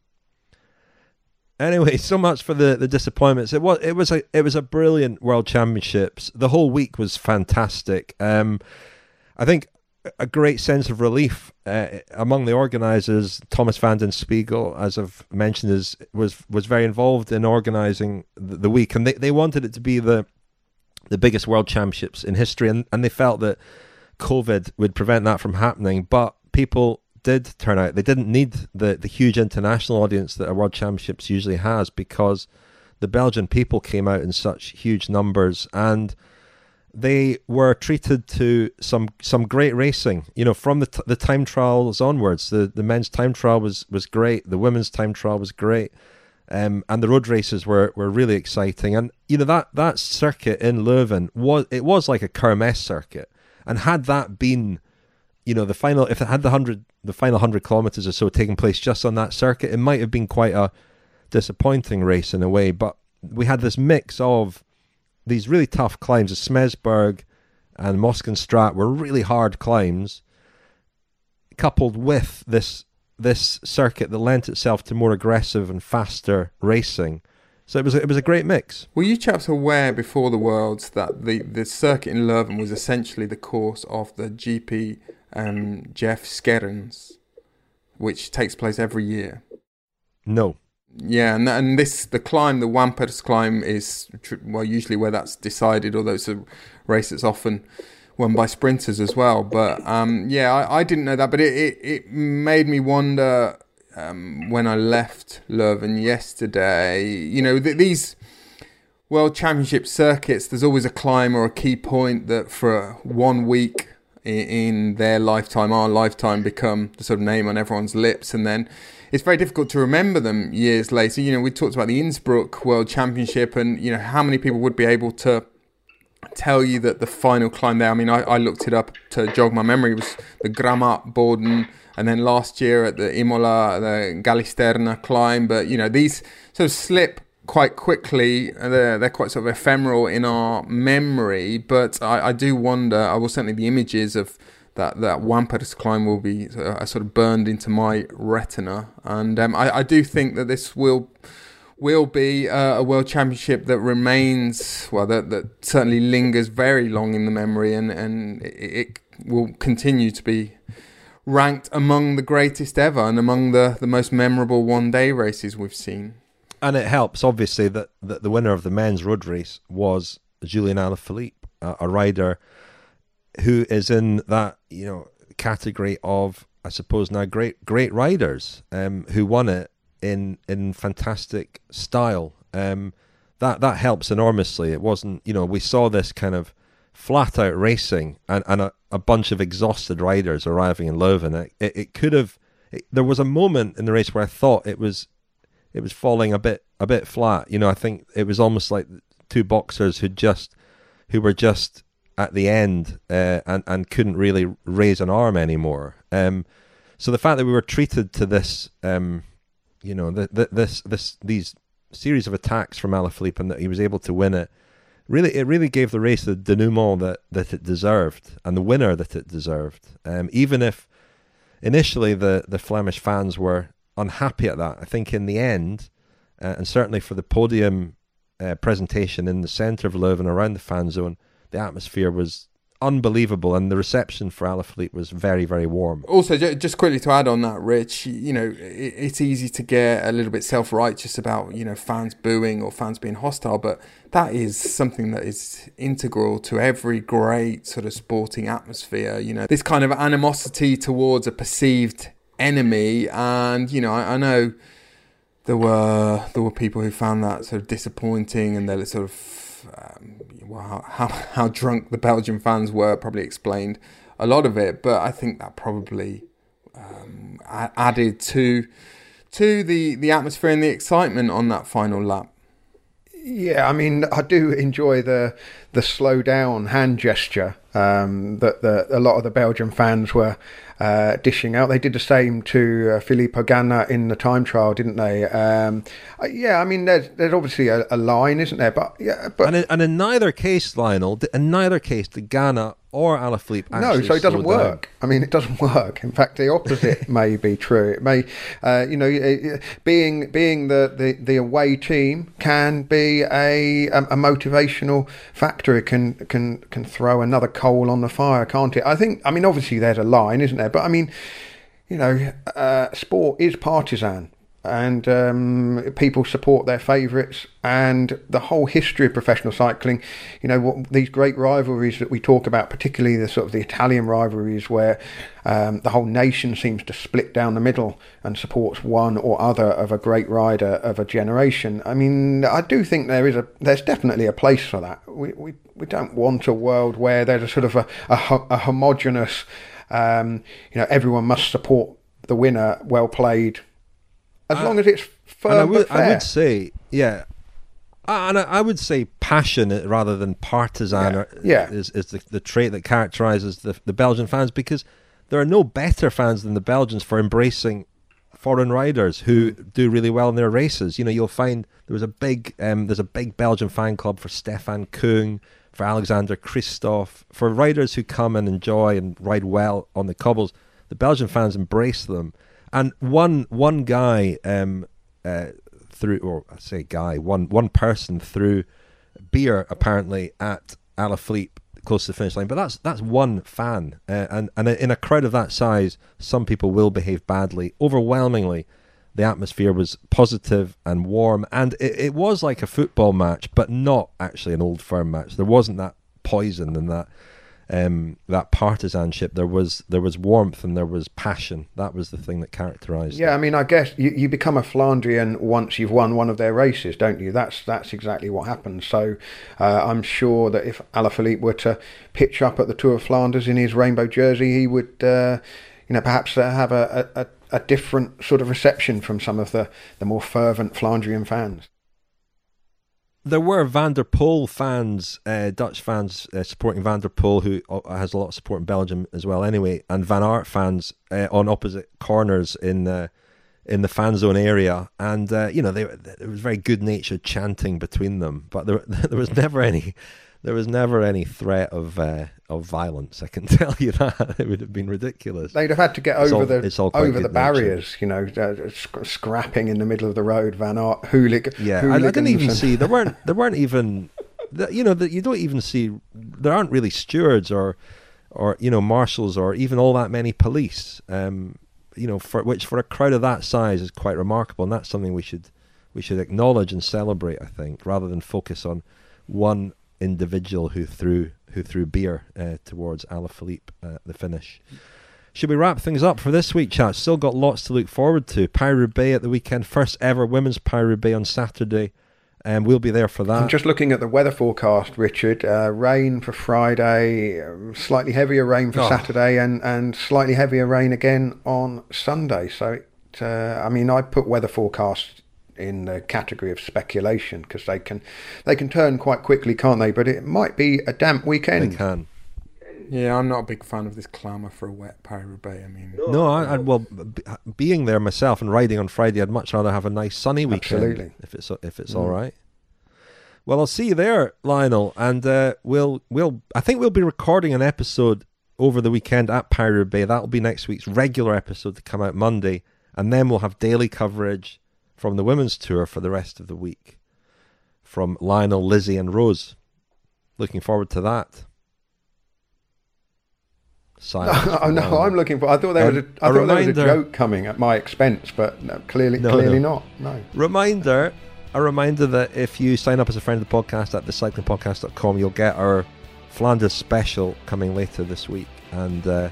Anyway, so much for the, the disappointments. It was it was a it was a brilliant World Championships. The whole week was fantastic. Um, I think a great sense of relief uh, among the organisers. Tomas van den Spiegel, as I've mentioned, is was was very involved in organising the, the, week, and they, they wanted it to be the the biggest world championships in history, and, and they felt that COVID would prevent that from happening. But people did turn out; they didn't need the the huge international audience that a world championships usually has because the Belgian people came out in such huge numbers and they were treated to some some great racing. You know, from the t- the time trials onwards, the, the men's time trial was was great. The women's time trial was great, um, and the road races were, were really exciting. And you know that that circuit in Leuven was it was like a Kermesse circuit. And had that been, you know, the final if it had the hundred the final hundred kilometers or so taking place just on that circuit, it might have been quite a disappointing race in a way. But we had this mix of these really tough climbs, the Smeysberg and Moskesstraat were really hard climbs, coupled with this this circuit that lent itself to more aggressive and faster racing. So it was a, it was a great mix. Were you chaps aware before the Worlds that the, the circuit in Leuven was essentially the course of the GP um, Jef Scherens, which takes place every year? No. Yeah, and and this the climb, the Wijnpers climb is well usually where that's decided, although it's a race that's often won by sprinters as well. But um, yeah, I, I, didn't know that, but it it, it made me wonder um, when I left Leuven yesterday. You know th- these World Championship circuits, there's always a climb or a key point that for one week in, in their lifetime, our lifetime, become the sort of name on everyone's lips, and then it's very difficult to remember them years later. You know, we talked about the Innsbruck World Championship, and you know how many people would be able to tell you that the final climb there. I mean, I, I looked it up to jog my memory. It was the Gramartboden, and then last year at the Imola, the Gallisterna climb. But you know, these sort of slip quite quickly. Uh, they're, they're quite sort of ephemeral in our memory. But I, I do wonder. I will certainly the images of that that Wijnpers climb will be uh, sort of burned into my retina, and um, I, I, do think that this will will be uh, a world championship that remains well that that certainly lingers very long in the memory, and and it, it will continue to be ranked among the greatest ever and among the the most memorable one day races we've seen. And it helps obviously that, that the winner of the men's road race was Julian Alaphilippe, a, a rider who is in that you know category of I suppose now great great riders um, who won it in in fantastic style. Um, that that helps enormously. It wasn't you know we saw this kind of flat out racing and, and a, a bunch of exhausted riders arriving in Leuven. It, it, it could have it, there was a moment in the race where I thought it was it was falling a bit a bit flat. You know I think it was almost like two boxers who just who were just at the end uh, and and couldn't really raise an arm anymore. Um, so the fact that we were treated to this, um, you know, the, the, this this these series of attacks from Alaphilippe and that he was able to win it, really it really gave the race the denouement that that it deserved and the winner that it deserved. Um, even if initially the the Flemish fans were unhappy at that, I think in the end, uh, and certainly for the podium uh, presentation in the centre of Leuven around the fan zone the atmosphere was unbelievable, and the reception for Alaphilippe was very, very warm. Also, just quickly to add on that, Rich, you know, it's easy to get a little bit self righteous about, you know, fans booing or fans being hostile, but that is something that is integral to every great sort of sporting atmosphere. You know, this kind of animosity towards a perceived enemy, and, you know, I, I know there were there were people who found that sort of disappointing and they're sort of um, well, how, how drunk the Belgian fans were probably explained a lot of it, but I think that probably um, added to to the, the atmosphere and the excitement on that final lap. Yeah, I mean, I do enjoy the the slow down hand gesture um, that the, a lot of the Belgian fans were uh, dishing out. They did the same to uh, Filippo Ganna in the time trial, didn't they? Um, uh, yeah, I mean, there's there's obviously a, a, line, isn't there? But yeah, but and in, and in neither case, Lionel, in neither case, the Ganna or Alaphilippe. No, so it doesn't work. Down. I mean, it does't work. In fact, the opposite may be true. It may, uh, you know, being being the, the, the away team can be a a, a motivational factor victory can can can throw another coal on the fire, can't it? I think. I mean, obviously there's a line, isn't there? But I mean, you know, uh, sport is partisan and um, people support their favourites. And the whole history of professional cycling, you know, what, these great rivalries that we talk about, particularly the sort of the Italian rivalries, where um, the whole nation seems to split down the middle and supports one or other of a great rider of a generation. I mean, I do think there is a there's definitely a place for that. We we, we don't want a world where there's a sort of a, a, a homogenous, um, you know, everyone must support the winner. Well played as long as it's firm and I would. I would say, yeah, Uh, and I, I would say passionate rather than partisan Yeah. are- Yeah. is, is the, the trait that characterises the, the Belgian fans because there are no better fans than the Belgians for embracing foreign riders who do really well in their races. You know, you'll find there was a big um, there's a big Belgian fan club for Stefan Küng, for Alexander Kristoff, for riders who come and enjoy and ride well on the cobbles. The Belgian fans embrace them. And one one guy um, uh, through, or I say guy, one one person threw beer apparently at Alaphilippe close to the finish line. But that's that's one fan, uh, and and in a crowd of that size, some people will behave badly. Overwhelmingly, the atmosphere was positive and warm, and it, it was like a football match, but not actually an old firm match. There wasn't that poison and that um, that partisanship. There was there was warmth and there was passion. That was the thing that characterised. Yeah, I mean, I guess you, you become a Flandrian once you've won one of their races, don't you? That's that's exactly what happens. So uh, I'm sure that if Alaphilippe were to pitch up at the Tour of Flanders in his rainbow jersey, he would, uh, you know, perhaps uh, have a, a, a a different sort of reception from some of the, the more fervent Flandrian fans. There were Van der Poel fans, uh, Dutch fans uh, supporting Van der Poel, who uh, has a lot of support in Belgium as well, anyway, and Van Aert fans uh, on opposite corners in the in the fan zone area, and uh, you know they there was very good natured chanting between them, but there there was never any there was never any threat of uh, of violence. I can tell you that it would have been ridiculous. They'd have had to get It's over all- the over the barriers, you know, uh, sc- scrapping in the middle of the road, Van Aert, hooligan. Yeah, I, I didn't even and- see there weren't there weren't even the, you know that you don't even see there aren't really stewards or or you know marshals or even all that many police. Um, you know, for which for a crowd of that size is quite remarkable, and that's something we should we should acknowledge and celebrate. I think rather than focus on one individual who threw who threw beer uh, towards Alaphilippe at the finish. Should we wrap things up for this week, chat? Still got lots to look forward to. Paris-Roubaix at the weekend, first ever women's Paris-Roubaix on Saturday, and we'll be there for that. I'm just looking at the weather forecast, Richard. Uh, rain for Friday, um, slightly heavier rain for Oh. Saturday, and, and slightly heavier rain again on Sunday. So, it, uh, I mean, I put weather forecasts in the category of speculation because they can they can turn quite quickly, can't they? But it might be a damp weekend. They can. Yeah, I'm not a big fan of this clamour for a wet Paris-Roubaix. I mean, No, I, I'd, well, b- being there myself and riding on Friday, I'd much rather have a nice sunny weekend. Absolutely. If it's if it's Mm. all right. Well, I'll see you there, Lionel, and uh, we'll we'll I think we'll be recording an episode over the weekend at Paris-Roubaix. That'll be next week's regular episode to come out Monday, and then we'll have daily coverage from the women's tour for the rest of the week from Lionel, Lizzie, and Rose. Looking forward to that. Silence from no, I'm looking for. I thought there was a. Um, I a thought there was a joke coming at my expense, but no, clearly, No, clearly no. not. No. Reminder, a reminder that if you sign up as a friend of the podcast at thecyclingpodcast.com, you'll get our Flanders special coming later this week. And uh,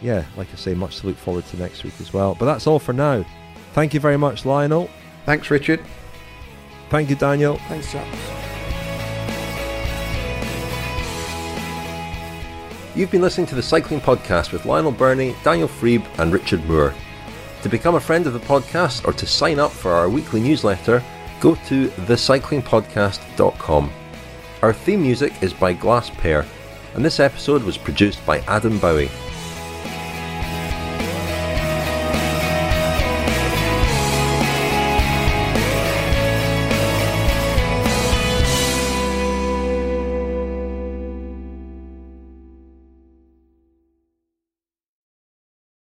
yeah, like I say, much to look forward to next week as well. But that's all for now. Thank you very much, Lionel. Thanks, Richard. Thank you, Daniel. thanks, chaps. You've been listening to the Cycling Podcast with Lionel Birnie, Daniel Friebe, and Richard Moore. To become a friend of the podcast or to sign up for our weekly newsletter, go to thecyclingpodcast.com. Our theme music is by Glass Pear, and this episode was produced by Adam Bowie.